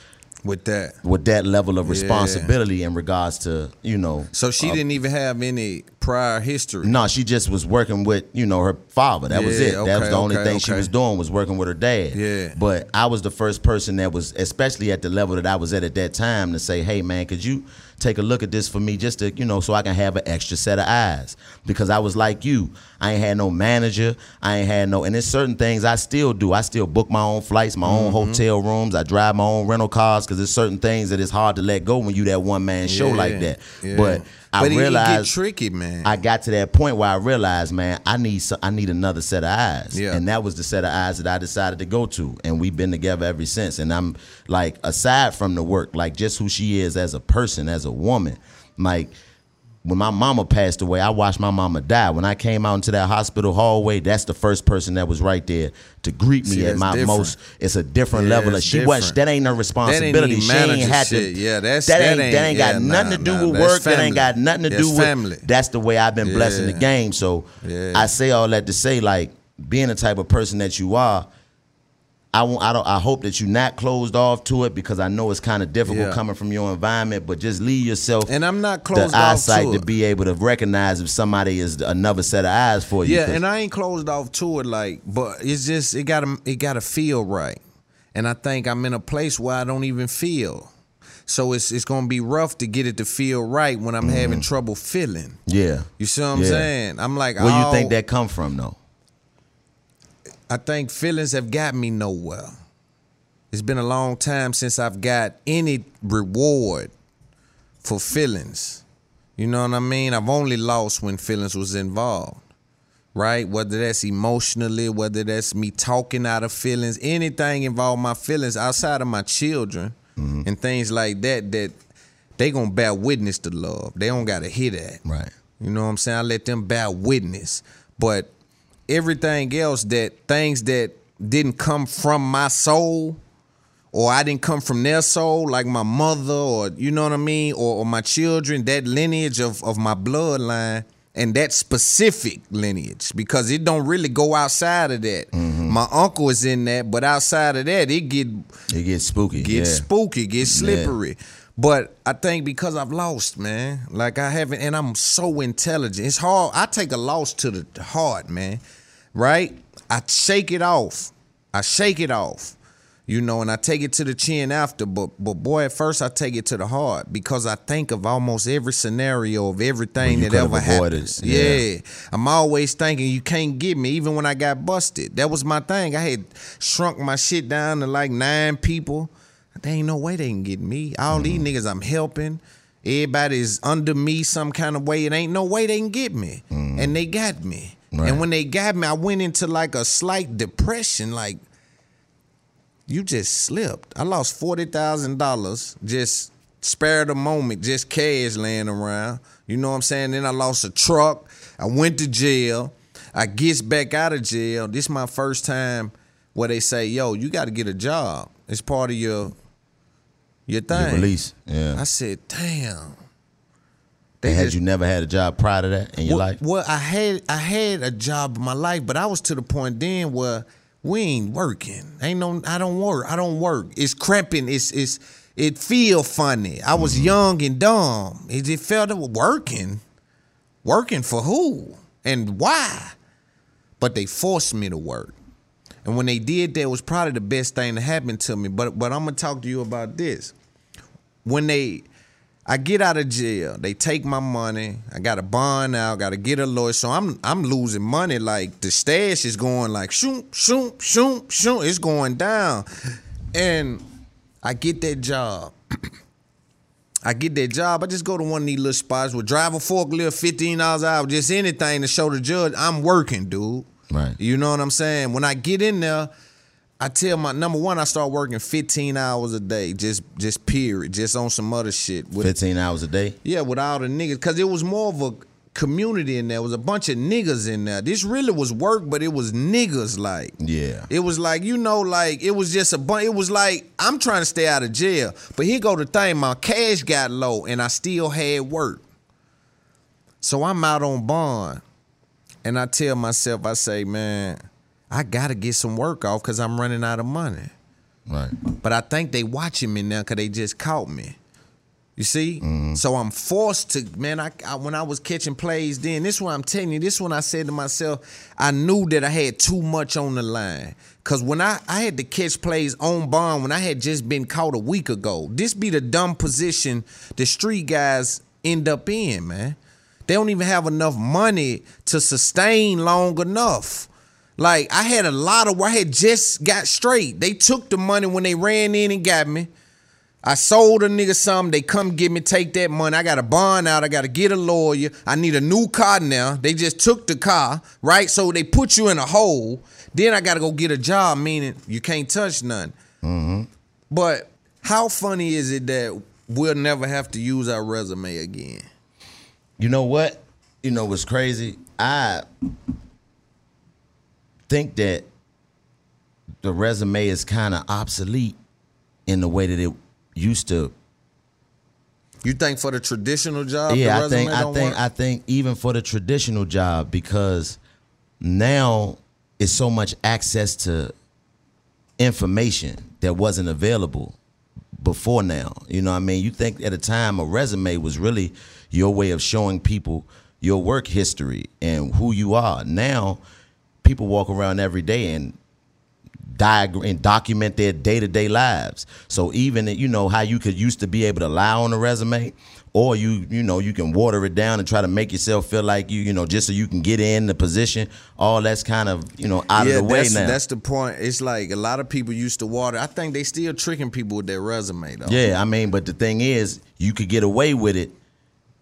with that with that level of Yeah. responsibility in regards to you know. So she uh, didn't even have any prior history. No, she just was working with you know her father. That was Yeah, it. that was the only okay, thing she was doing was working with her dad. Yeah. But I was the first person that was, especially at the level that I was at at that time, to say, "Hey, man, could you take a look at this for me, just to you know, so I can have an extra set of eyes?" Because I was like you, I ain't had no manager, I ain't had no, and there's certain things I still do. I still book my own flights, my own Mhm. hotel rooms. I drive my own rental cars because there's certain things that it's hard to let go when you that one man show Yeah, like that. yeah. But I But it- it get realized tricky, man. I got to that point where I realized, man, I need so, I need another set of eyes, Yeah. and that was the set of eyes that I decided to go to, and we've been together ever since. And I'm like, aside from the work, like just who she is as a person, as a woman, like. When my mama passed away, I watched my mama die. When I came out into that hospital hallway, that's the first person that was right there to greet me See, at my different. most. It's a different Yeah, level. Of, she wasn't. That ain't her That ain't responsibility. she ain't had to. Yeah, that's- that that ain't. That ain't ain't- got yeah, nothing to do nah, with work. That ain't got nothing to That's do with family. That's the way I've been blessed in the game. So Yeah. I say all that to say, like, being the type of person that you are, I want, I don't. I hope that you're not closed off to it because I know it's kind of difficult Yeah. coming from your environment. But just leave yourself And I'm not closed the off eyesight to to be able to recognize if somebody is another set of eyes for you. Yeah, and I ain't closed off to it, like, but it's just it gotta it gotta feel right, and I think I'm in a place where I don't even feel, so it's it's gonna be rough to get it to feel right when I'm having mm-hmm. trouble feeling. yeah, You see what I'm Yeah. saying? I'm like, where you oh, think that come from though? I think feelings have got me nowhere. It's been a long time since I've got any reward for feelings. You know what I mean? I've only lost when feelings was involved. Right? Whether that's emotionally, whether that's me talking out of feelings, anything involve my feelings outside of my children mm-hmm. and things like that that they gonna bear witness to love. They don't gotta hear that. Right. You know what I'm saying? I let them bear witness. But everything else that things that didn't come from my soul or I didn't come from their soul, like my mother, or you know what I mean, or, or my children, that lineage of, of my bloodline and that specific lineage, because it don't really go outside of that. Mm-hmm. My uncle is in that, but outside of that, it get It gets spooky. get yeah. spooky, get Yeah. But I think because I've lost, man, like I haven't, and I'm so intelligent. It's hard. I take a loss to the heart, man. Right? I shake it off. I shake it off. You know, and I take it to the chin after. But but boy, at first I take it to the heart because I think of almost every scenario of everything you that ever happens. Yeah. yeah. I'm always thinking you can't get me, even when I got busted. That was my thing. I had shrunk my shit down to like nine people. There ain't no way they can get me. All these Mm-hmm. niggas I'm helping, everybody's under me some kind of way. It ain't no way they can get me. Mm-hmm. And they got me. Right. And when they got me, I went into like a slight depression. Like, you just slipped. I lost forty thousand dollars. Just spare the moment, just cash laying around. You know what I'm saying? Then I lost a truck. I went to jail. I gets back out of jail. This is my first time where they say, "Yo, you got to get a job. It's part of your your thing." Your release. Yeah. I said, "Damn." And had you never had a job prior to that in your well, life? Well, I had I had a job in my life, but I was to the point then where we ain't working. Ain't no I don't work. I don't work. It's cramping. It's it's it feel funny. I was Mm-hmm. young and dumb. It, it felt it was working. Working for who? And why? But they forced me to work. And when they did that, it was probably the best thing to happen to me. But but I'm gonna talk to you about this. When they I get out of jail. They take my money. I got a bond out. Got to get a lawyer. So I'm I'm losing money. Like the stash is going like shoom shoom shoom shoom. It's going down, and I get that job. [CLEARS THROAT] I get that job. I just go to one of these little spots with drive a forklift, fifteen dollars an hour, just anything to show the judge I'm working, dude. Right. You know what I'm saying? When I get in there, I tell my number one, I start working 15 hours a day, just just period, just on some other shit. With, 15 hours a day? yeah, with all the niggas, cause it was more of a community in there. It was a bunch of niggas in there. This really was work, but it was niggas like. Yeah. It was like, you know, like it was just a bunch. It was like I'm trying to stay out of jail, but here go the thing: my cash got low, and I still had work. So I'm out on bond, and I tell myself, I say, man, I gotta get some work off because I'm running out of money. Right. But I think they watching me now because they just caught me. You see? Mm-hmm. So I'm forced to, man, I, I when I was catching plays then, this one I'm telling you, this one I said to myself, I knew that I had too much on the line. Cause when I, I had to catch plays on bond when I had just been caught a week ago. This be the dumb position the street guys end up in, man. They don't even have enough money to sustain long enough. Like I had a lot of I had just got straight. They took the money when they ran in and got me. I sold a nigga something. They come get me, take that money. I got a bond out. I got to get a lawyer. I need a new car now. They just took the car, right? So they put you in a hole. Then I got to go get a job, meaning you can't touch none. Mm-hmm. But how funny is it that we'll never have to use our resume again? You know what? You know what's crazy? I think that the resume is kind of obsolete in the way that it used to. You think for the traditional job, yeah, I think I think work? I think even for the traditional job because now it's so much access to information that wasn't available before now. You know what I mean? You think at a time a resume was really your way of showing people your work history and who you are. Now people walk around every day and diagram and document their day-to-day lives. So even you know how you could used to be able to lie on a resume or you you know you can water it down and try to make yourself feel like you you know just so you can get in the position all that's kind of you know out yeah, of the way now. that's the point. It's like a lot of people used to water. I think they still tricking people with their resume though. Yeah, I mean, but the thing is, you could get away with it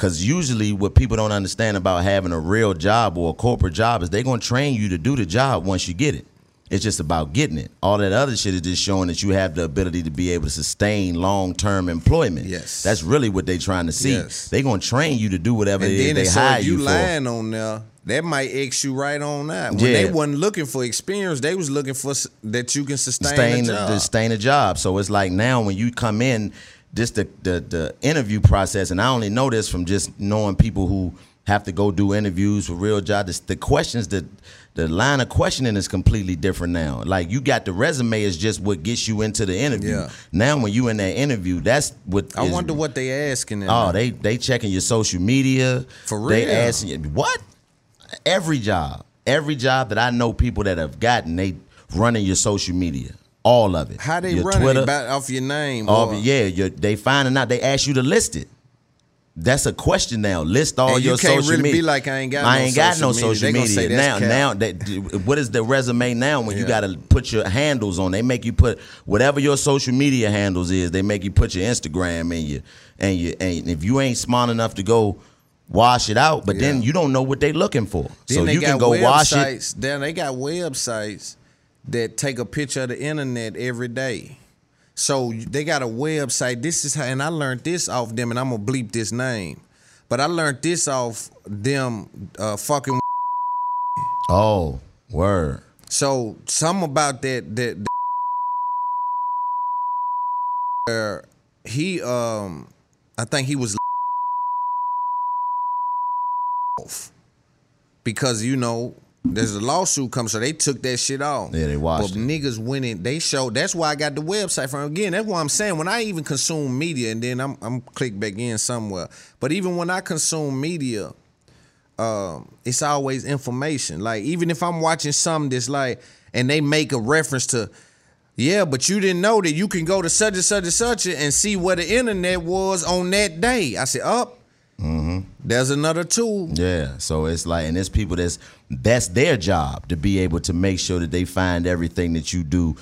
because usually what people don't understand about having a real job or a corporate job is they're gonna train you to do the job once you get it. It's just about getting it. All that other shit is just showing that you have the ability to be able to sustain long term employment. Yes. That's really what they're trying to see. Yes. They're gonna train you to do whatever And then they so oh, hire you you for. lying on there, that might X you right on that. When Yeah. they wasn't looking for experience, they was looking for s- that you can sustain, sustain the, job. to sustain a job. So it's like now when you come in, just the, the the interview process, and I only know this from just knowing people who have to go do interviews for real jobs. The questions that the line of questioning is completely different now. Like you got the resume is just what gets you into the interview. Yeah. Now when you in that interview, that's what I is- wonder what they asking. them. Oh, they they checking your social media. For real, They asking you what? Every job, every job that I know people that have gotten, they running your social media, all of it. How they your running Twitter, it off your name? all or- of it. yeah, your, they finding out. They ask you to list it. That's a question now. List all And you your can't social really be media. like, I ain't got I no ain't got social no media. social media now. cap. Now that what is the resume now? When you got to put your handles on, they make you put whatever your social media handles is. They make you put your Instagram and your and your and if you ain't smart enough to go wash it out, but then you don't know what they looking for. Then so you can go wash it. websites. Then they got websites that take a picture of the internet every day. So they got a website. This is how, and I learned this off them, and I'm gonna bleep this name, but I learned this off them uh, fucking. Oh, word. So some about that that. that where he um, I think he was [LAUGHS] off because you know there's a lawsuit coming, so they took that shit off. Yeah, they watched But niggas went in, they showed. That's why I got the website from. Again, that's why I'm saying when I even consume media, and then I'm I'm click back in somewhere. But even when I consume media, um, it's always information. Like even if I'm watching something that's like, and they make a reference to. Yeah, but you didn't know that you can go to such and such and such and see where the internet was on that day. I said, up. Mm-hmm. There's another tool. Yeah, so it's like, and it's people that's that's their job to be able to make sure that they find everything that you do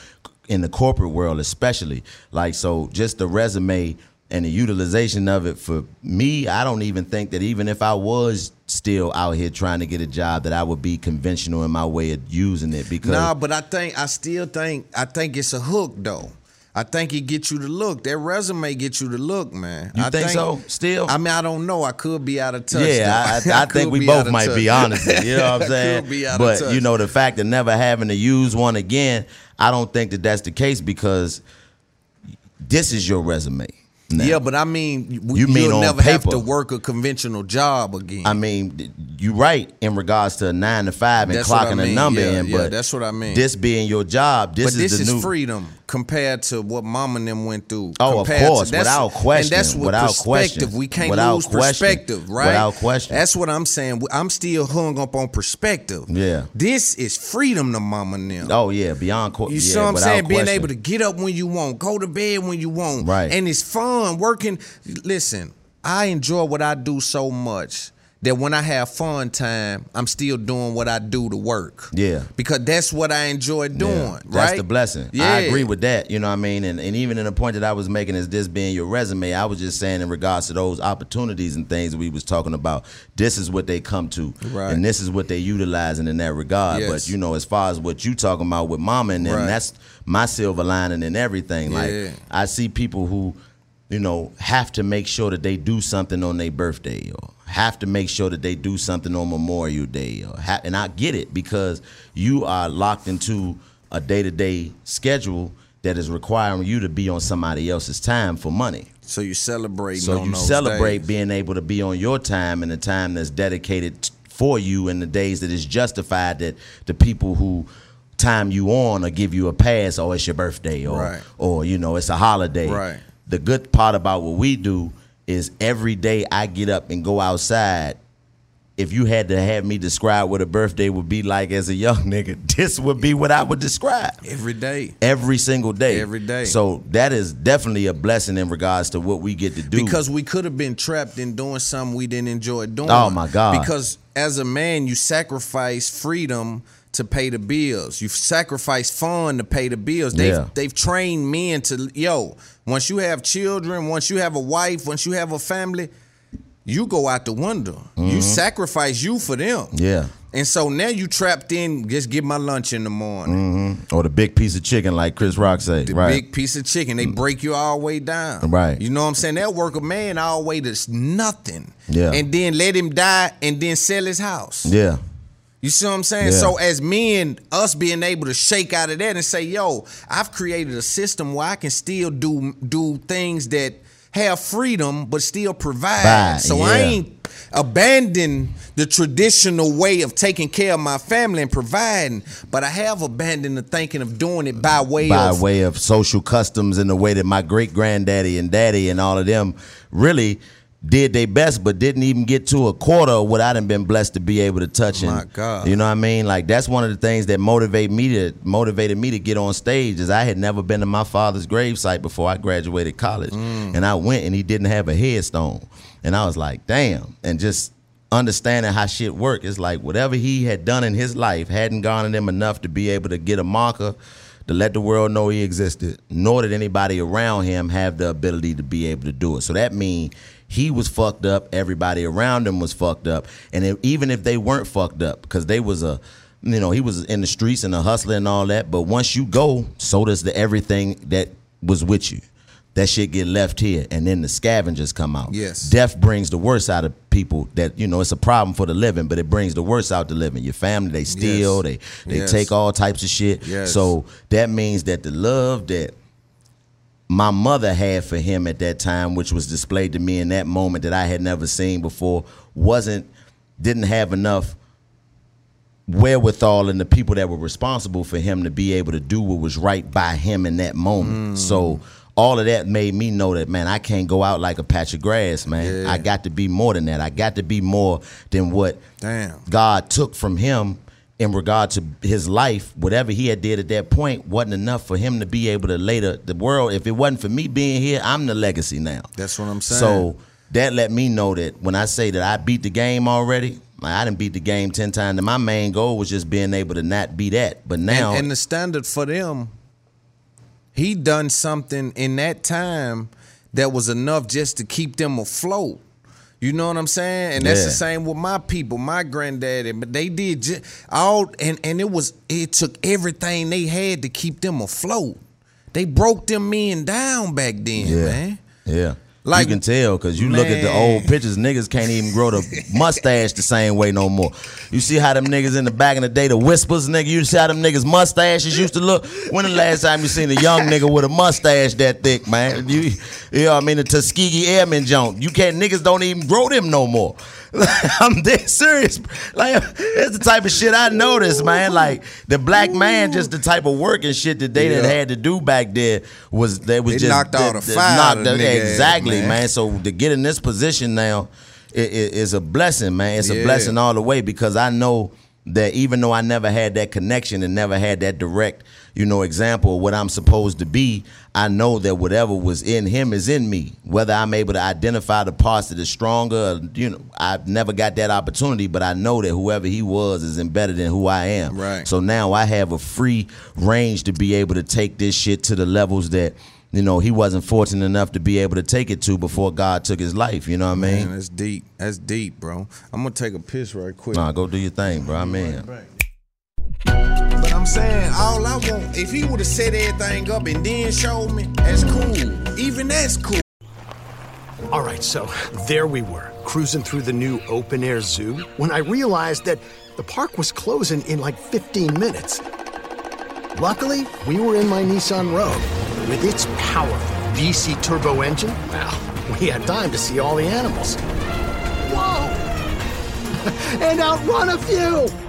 in the corporate world, especially. Like, so just the resume and the utilization of it for me, I don't even think that even if I was still out here trying to get a job, that I would be conventional in my way of using it because Nah, but I think I still think I think it's a hook though. I think it gets you the look. That resume gets you the look, man. You I think so? Still? I mean, I don't know. I could be out of touch. Yeah, though. I, I, [LAUGHS] I think we both might touch. be honest. You know what I'm [LAUGHS] saying? could be out of but you know, the fact of never having to use one again, I don't think that that's the case because this is your resume. now. Yeah, but I mean, You mean on never have paper. to work a conventional job again. I mean, you're right in regards to a nine to five and That's what I clocking a number Yeah, in, yeah, but that's what I mean. This being your job, this but is this the is new freedom compared to what mama and them went through. Oh, of compared to- course, that's- without question, And that's what without perspective. question, We can't without lose question, perspective, right? without question. That's what I'm saying. I'm still hung up on perspective. Yeah. This is freedom to mama and them. Oh yeah, beyond co- You yeah, see what I'm saying? Being able to get up when you want, go to bed when you want. Right. And it's fun working. Listen, I enjoy what I do so much that when I have fun time, I'm still doing what I do to work. Yeah. Because that's what I enjoy doing. Yeah, right? That's the blessing. Yeah. I agree with that. You know what I mean? And, and even in the point that I was making is this being your resume, I was just saying in regards to those opportunities and things we was talking about, this is what they come to. Right. And this is what they utilizing in that regard. Yes. But you know, as far as what you talking about with mama and them, Right. that's my silver lining and everything. Yeah. Like I see people who, you know, have to make sure that they do something on their birthday or have to make sure that they do something on Memorial Day or ha- and I get it because you are locked into a day-to-day schedule that is requiring you to be on somebody else's time for money. So you celebrate. So you celebrate being able to be on your time and the time that's dedicated t- for you and the days that is justified that the people who time you on or give you a pass or it's your birthday or Right. or you know it's a holiday. Right. The good part about what we do is every day I get up and go outside. If you had to have me describe what a birthday would be like as a young [LAUGHS] nigga, this would be what I would describe every day. every single day. Every day. So that is definitely a blessing in regards to what we get to do. Because we could have been trapped in doing something we didn't enjoy doing. Oh, my God. Because as a man, you sacrifice freedom to pay the bills. You sacrifice fun to pay the bills. They've Yeah. they've trained men to yo. Once you have children, once you have a wife, once you have a family, you go out the window. You Mhm. sacrifice you for them. yeah. And so now you trapped in. Just get my lunch in the morning. hmm Or the big piece of chicken, like Chris Rock said. The right. big piece of chicken. They break you all the way down. Right. You know what I'm saying? They'll work a man all the way to nothing. Yeah. And then let him die and then sell his house. yeah. You see what I'm saying? Yeah. So as men, us being able to shake out of that and say, yo, I've created a system where I can still do do things that have freedom but still provide. Provide, so I ain't abandoned the traditional way of taking care of my family and providing, but I have abandoned the thinking of doing it by way By of way of social customs and the way that my great granddaddy and daddy and all of them really did their best, but didn't even get to a quarter of what I done been blessed to be able to touch. And, My God. You know what I mean? Like that's one of the things that motivate me to motivated me to get on stage is I had never been to my father's gravesite before I graduated college. Mm. And I went and he didn't have a headstone. And I was like, damn. And just understanding how shit work, it's like whatever he had done in his life hadn't garnered him enough to be able to get a marker to let the world know he existed, nor did anybody around him have the ability to be able to do it. So that means he was fucked up. Everybody around him was fucked up, and if, even if they weren't fucked up, because they was a you know, he was in the streets and a hustler and all that. But once you go, so does the everything that was with you. That shit get left here, and then the scavengers come out. Yes. death brings the worst out of people. That you know, it's a problem for the living, but it brings the worst out the living. Your family, they steal, Yes. they they Yes. take all types of shit. Yes. So that means that the love that my mother had for him at that time, which was displayed to me in that moment that I had never seen before, wasn't didn't have enough wherewithal and the people that were responsible for him to be able to do what was right by him in that moment. Mm. So all of that made me know that man, I can't go out like a patch of grass, man. Yeah. I got to be more than that. I got to be more than what Damn. God took from him in regard to his life, whatever he had did at that point wasn't enough for him to be able to later the world. If it wasn't for me being here, I'm the legacy now. That's what I'm saying. So that let me know that when I say that I beat the game already, like, I didn't beat the game ten times. And my main goal was just being able to not be that. But now, and, and the standard for them, he done something in that time that was enough just to keep them afloat. You know what I'm saying? And that's the same with my people, my granddaddy. But they did just all, and and it was it took everything they had to keep them afloat. They broke them men down back then, yeah, man. yeah. Like- you can tell because you look at the old pictures, niggas can't even grow the [LAUGHS] mustache the same way no more. You see how them niggas in the back in the day, the whispers, nigga. You see how them niggas mustaches used to look. When the last time you seen a young nigga with a mustache that thick, man? You, you know what I mean? The Tuskegee Airman junk. You can't. Niggas don't even grow them no more. [LAUGHS] I'm dead serious. Like that's the type of shit I noticed, man. Like the black man, just the type of work and shit that they Yeah. had to do back there was that was It just knocked all that- the fire out of knocked- the nigga ass, exactly, man. man. So to get in this position now i- i- is a blessing, man. It's a blessing all the way because I know that even though I never had that connection and never had that direct, you know, example of what I'm supposed to be, I know that whatever was in him is in me. Whether I'm able to identify the parts that are stronger, you know, I've never got that opportunity, but I know that whoever he was is embedded in who I am. Right. So now I have a free range to be able to take this shit to the levels that you know he wasn't fortunate enough to be able to take it to before God took his life. You know what I mean? Man, that's deep. That's deep, bro. I'm gonna take a piss right quick. Nah, go do your thing, bro. I'm in. But I'm saying, all I want, if he would have set everything up and then showed me, that's cool. Even that's cool. All right, so there we were, cruising through the new open air zoo, when I realized that the park was closing in like 15 minutes. Luckily, we were in my Nissan Rogue. With its powerful VC turbo engine, well, we had time to see all the animals. Whoa! [LAUGHS] and outrun a few!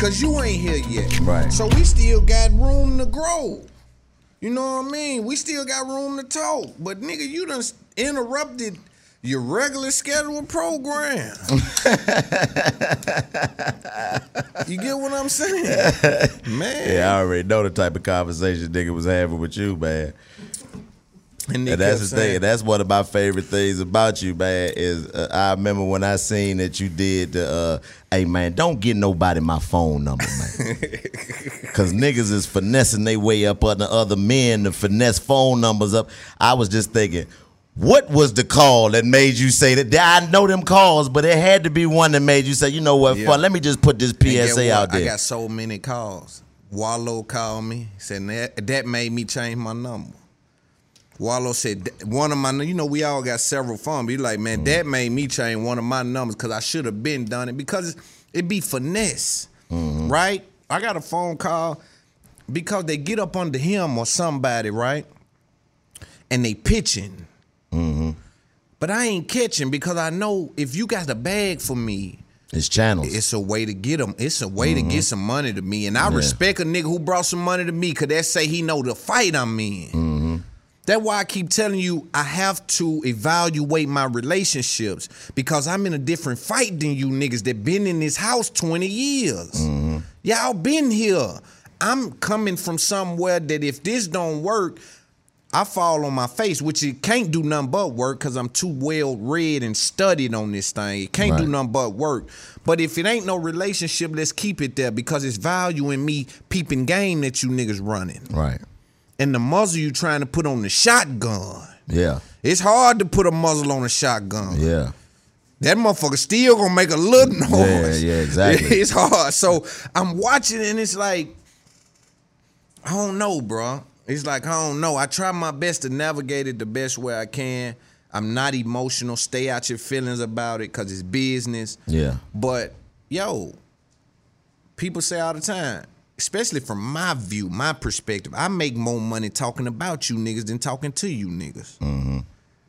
Cause you ain't here yet. Right. So we still got room to grow. You know what I mean? We still got room to talk. But nigga, you done interrupted your regular scheduled program. [LAUGHS] you get what I'm saying? [LAUGHS] Man. Yeah, I already know the type of conversation nigga was having with you, man. And, And that's the thing. And that's one of my favorite things about you, man. Is uh, I remember when I seen that you did the, uh, hey man, don't get nobody my phone number, man. [LAUGHS] Cause niggas is finessing their way up under other men to finesse phone numbers up. I was just thinking, what was the call that made you say that? I know them calls, but it had to be one that made you say, you know what, Yeah. let me just put this PSA out there. I got so many calls. Wallo called me, said that, that made me change my number. Wallo said one of my, you know, we all got several phones. But he like, man, that mm-hmm. made me change one of my numbers because I should have been done it because it be finesse, mm-hmm. right? I got a phone call because they get up under him or somebody, right? And they pitching. Mm-hmm. But I ain't catching because I know if you got a bag for me, it's channels. It's a way to get them. It's a way to get some money to me, and I Yeah. respect a nigga who brought some money to me because that say he know the fight I'm in. That's why I keep telling you I have to evaluate my relationships because I'm in a different fight than you niggas that been in this house 20 years. Mm-hmm. Y'all been here. I'm coming from somewhere that if this don't work, I fall on my face, which it can't do nothing but work because I'm too well read and studied on this thing. It can't do nothing but work. But if it ain't no relationship, let's keep it there because it's value in me peeping game that you niggas running. Right. And the muzzle you trying to put on the shotgun. Yeah. It's hard to put a muzzle on a shotgun. Yeah. That motherfucker still gonna make a little [LAUGHS] noise. Yeah, yeah, exactly. [LAUGHS] It's hard. So I'm watching and it's like, I don't know, bro. It's like I don't know. I try my best to navigate it the best way I can. I'm not emotional. Stay out your feelings about it because it's business. Yeah. But yo, people say all the time, especially from my view, my perspective, I make more money talking about you niggas than talking to you niggas. Mm-hmm.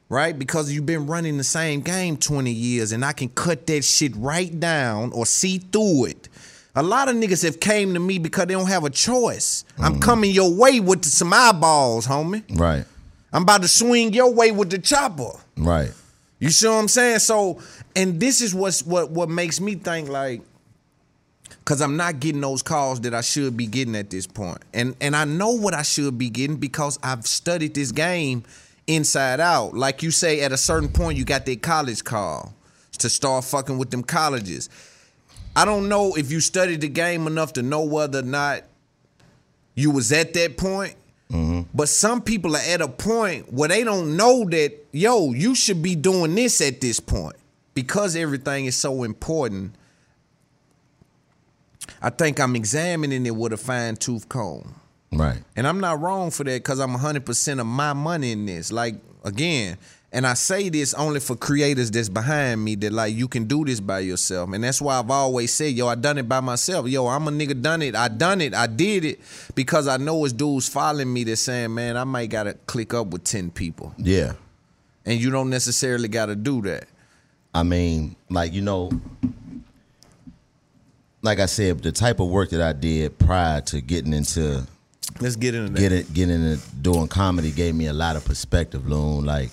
Right? Because you've been running the same game 20 years and I can cut that shit right down or see through it. A lot of niggas have came to me because they don't have a choice. I'm mm-hmm. coming your way with some eyeballs, homie. Right. I'm about to swing your way with the chopper. Right. You see what I'm saying? So, and this is what's what what makes me think like, cause I'm not getting those calls that I should be getting at this point, and and I know what I should be getting because I've studied this game inside out. Like you say, at a certain point, you got that college call to start fucking with them colleges. I don't know if you studied the game enough to know whether or not you was at that point. Mm-hmm. But some people are at a point where they don't know that, yo, you should be doing this at this point. Because everything is so important, I think I'm examining it with a fine tooth comb. Right. And I'm not wrong for that because I'm 100% of my money in this. Like, again, and I say this only for creators that's behind me that, like, you can do this by yourself. And that's why I've always said, yo, I done it by myself. Yo, I'm a nigga done it. I done it. I did it because I know it's dudes following me that's saying, man, I might got to click up with 10 people. Yeah. And you don't necessarily got to do that. I mean, like you know, like I said, the type of work that I did prior to getting into Let's get into get it getting into doing comedy gave me a lot of perspective, Loon, like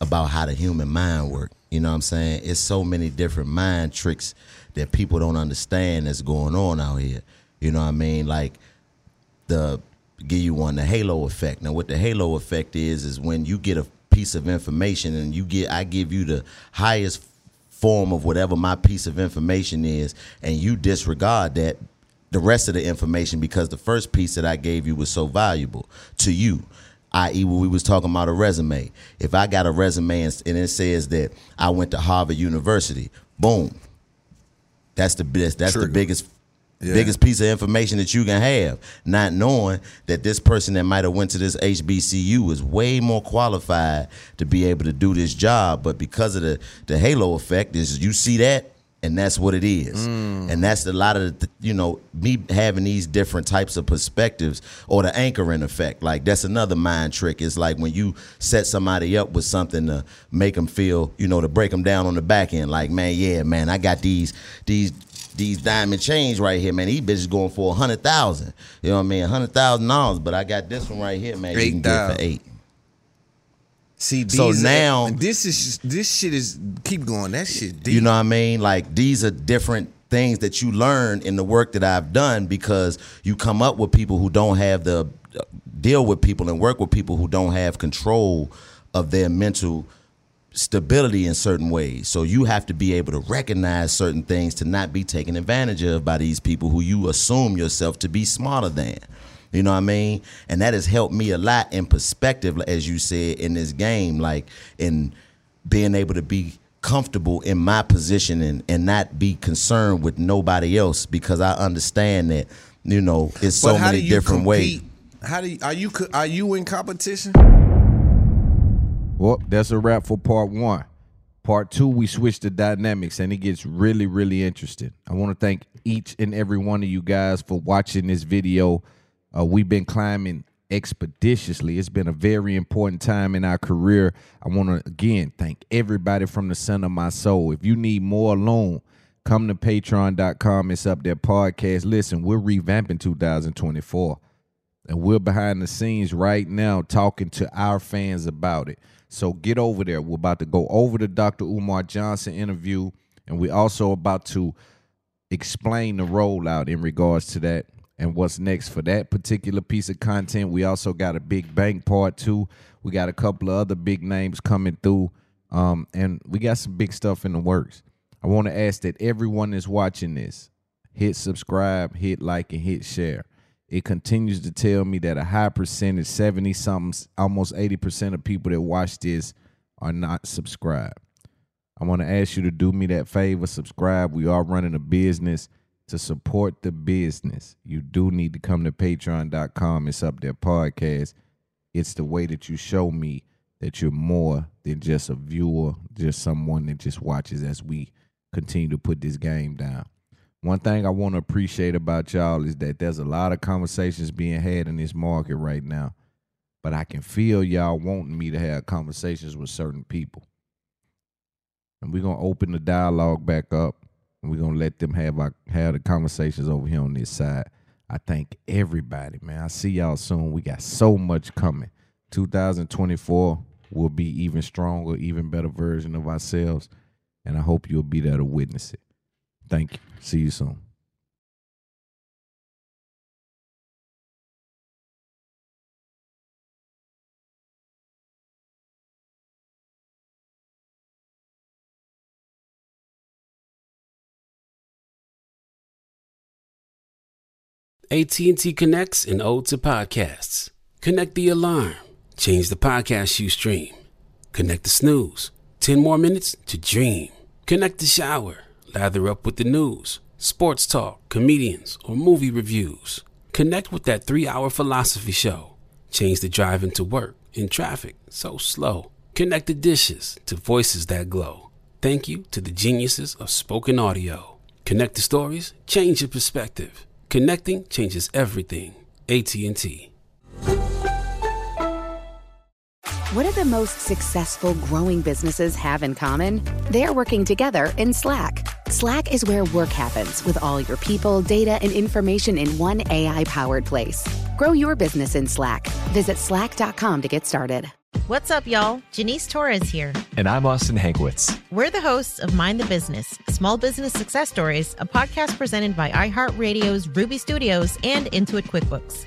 about how the human mind work. You know what I'm saying? It's so many different mind tricks that people don't understand that's going on out here. You know what I mean? Like the give you one the halo effect. Now what the halo effect is is when you get a piece of information and you get I give you the highest form of whatever my piece of information is and you disregard that the rest of the information because the first piece that I gave you was so valuable to you. I.e., when we was talking about a resume. If I got a resume and, and it says that I went to Harvard University, boom, that's the best. That's the biggest, Yeah. biggest piece of information that you can have. Not knowing that this person that might have went to this HBCU is way more qualified to be able to do this job, but because of the the halo effect, is you see that. And that's what it is. Mm. And that's a lot of, the, you know, me having these different types of perspectives or the anchoring effect. Like, that's another mind trick. It's like when you set somebody up with something to make them feel, you know, to break them down on the back end. Like, man, yeah, man, I got these, these, these diamond chains right here, man. These bitches going for a hundred thousand. You know what I mean? A hundred thousand dollars. But I got this one right here, man. You can get it for eight. See, So these are- now- this is this shit is keep going. That shit deep. You know what I mean? Like these are different things that you learn in the work that I've done because you come up with people who don't have the uh, deal with people and work with people who don't have control of their mental stability in certain ways. So you have to be able to recognize certain things to not be taken advantage of by these people who you assume yourself to be smarter than. You know what I mean? And that has helped me a lot in perspective, as you said, in this game, like in being able to be comfortable in my position and, and not be concerned with nobody else because I understand that, you know, it's so many different ways. How do you, are you are you in competition? Well, that's a wrap for part one. Part two, we switch the dynamics and it gets really, really interesting. I want to thank each and every one of you guys for watching this video. Uh, we've been climbing expeditiously. It's been a very important time in our career. I want to again thank everybody from the center of my soul. If you need more alone, come to patreon.com. It's up there podcast. Listen, we're revamping 2024 and we're behind the scenes right now talking to our fans about it. So get over there. We're about to go over the Dr. Umar Johnson interview, and we're also about to explain the rollout in regards to that and what's next for that particular piece of content. We also got a big bank part two. We got a couple of other big names coming through, um, and we got some big stuff in the works. I want to ask that everyone that's watching this hit subscribe, hit like, and hit share. It continues to tell me that a high percentage, 70 something, almost 80% of people that watch this are not subscribed. I want to ask you to do me that favor, subscribe. We are running a business to support the business. You do need to come to patreon.com. It's up there, podcast. It's the way that you show me that you're more than just a viewer, just someone that just watches as we continue to put this game down. One thing I want to appreciate about y'all is that there's a lot of conversations being had in this market right now, but I can feel y'all wanting me to have conversations with certain people. And we're gonna open the dialogue back up and we're gonna let them have our have the conversations over here on this side. I thank everybody, man. I see y'all soon. We got so much coming. 2024 will be even stronger, even better version of ourselves. And I hope you'll be there to witness it. Thank you. See you soon. AT&T connects an ode to podcasts. Connect the alarm. Change the podcast you stream. Connect the snooze. 10 more minutes to dream. Connect the shower. Lather up with the news, sports talk, comedians, or movie reviews. Connect with that three hour philosophy show. Change the drive into work in traffic so slow. Connect the dishes to voices that glow. Thank you to the geniuses of spoken audio. Connect the stories, change your perspective. Connecting changes everything. AT&T. What do the most successful growing businesses have in common? They're working together in Slack. Slack is where work happens with all your people, data, and information in one AI powered place. Grow your business in Slack. Visit slack.com to get started. What's up, y'all? Janice Torres here. And I'm Austin Hankwitz. We're the hosts of Mind the Business Small Business Success Stories, a podcast presented by iHeartRadio's Ruby Studios and Intuit QuickBooks.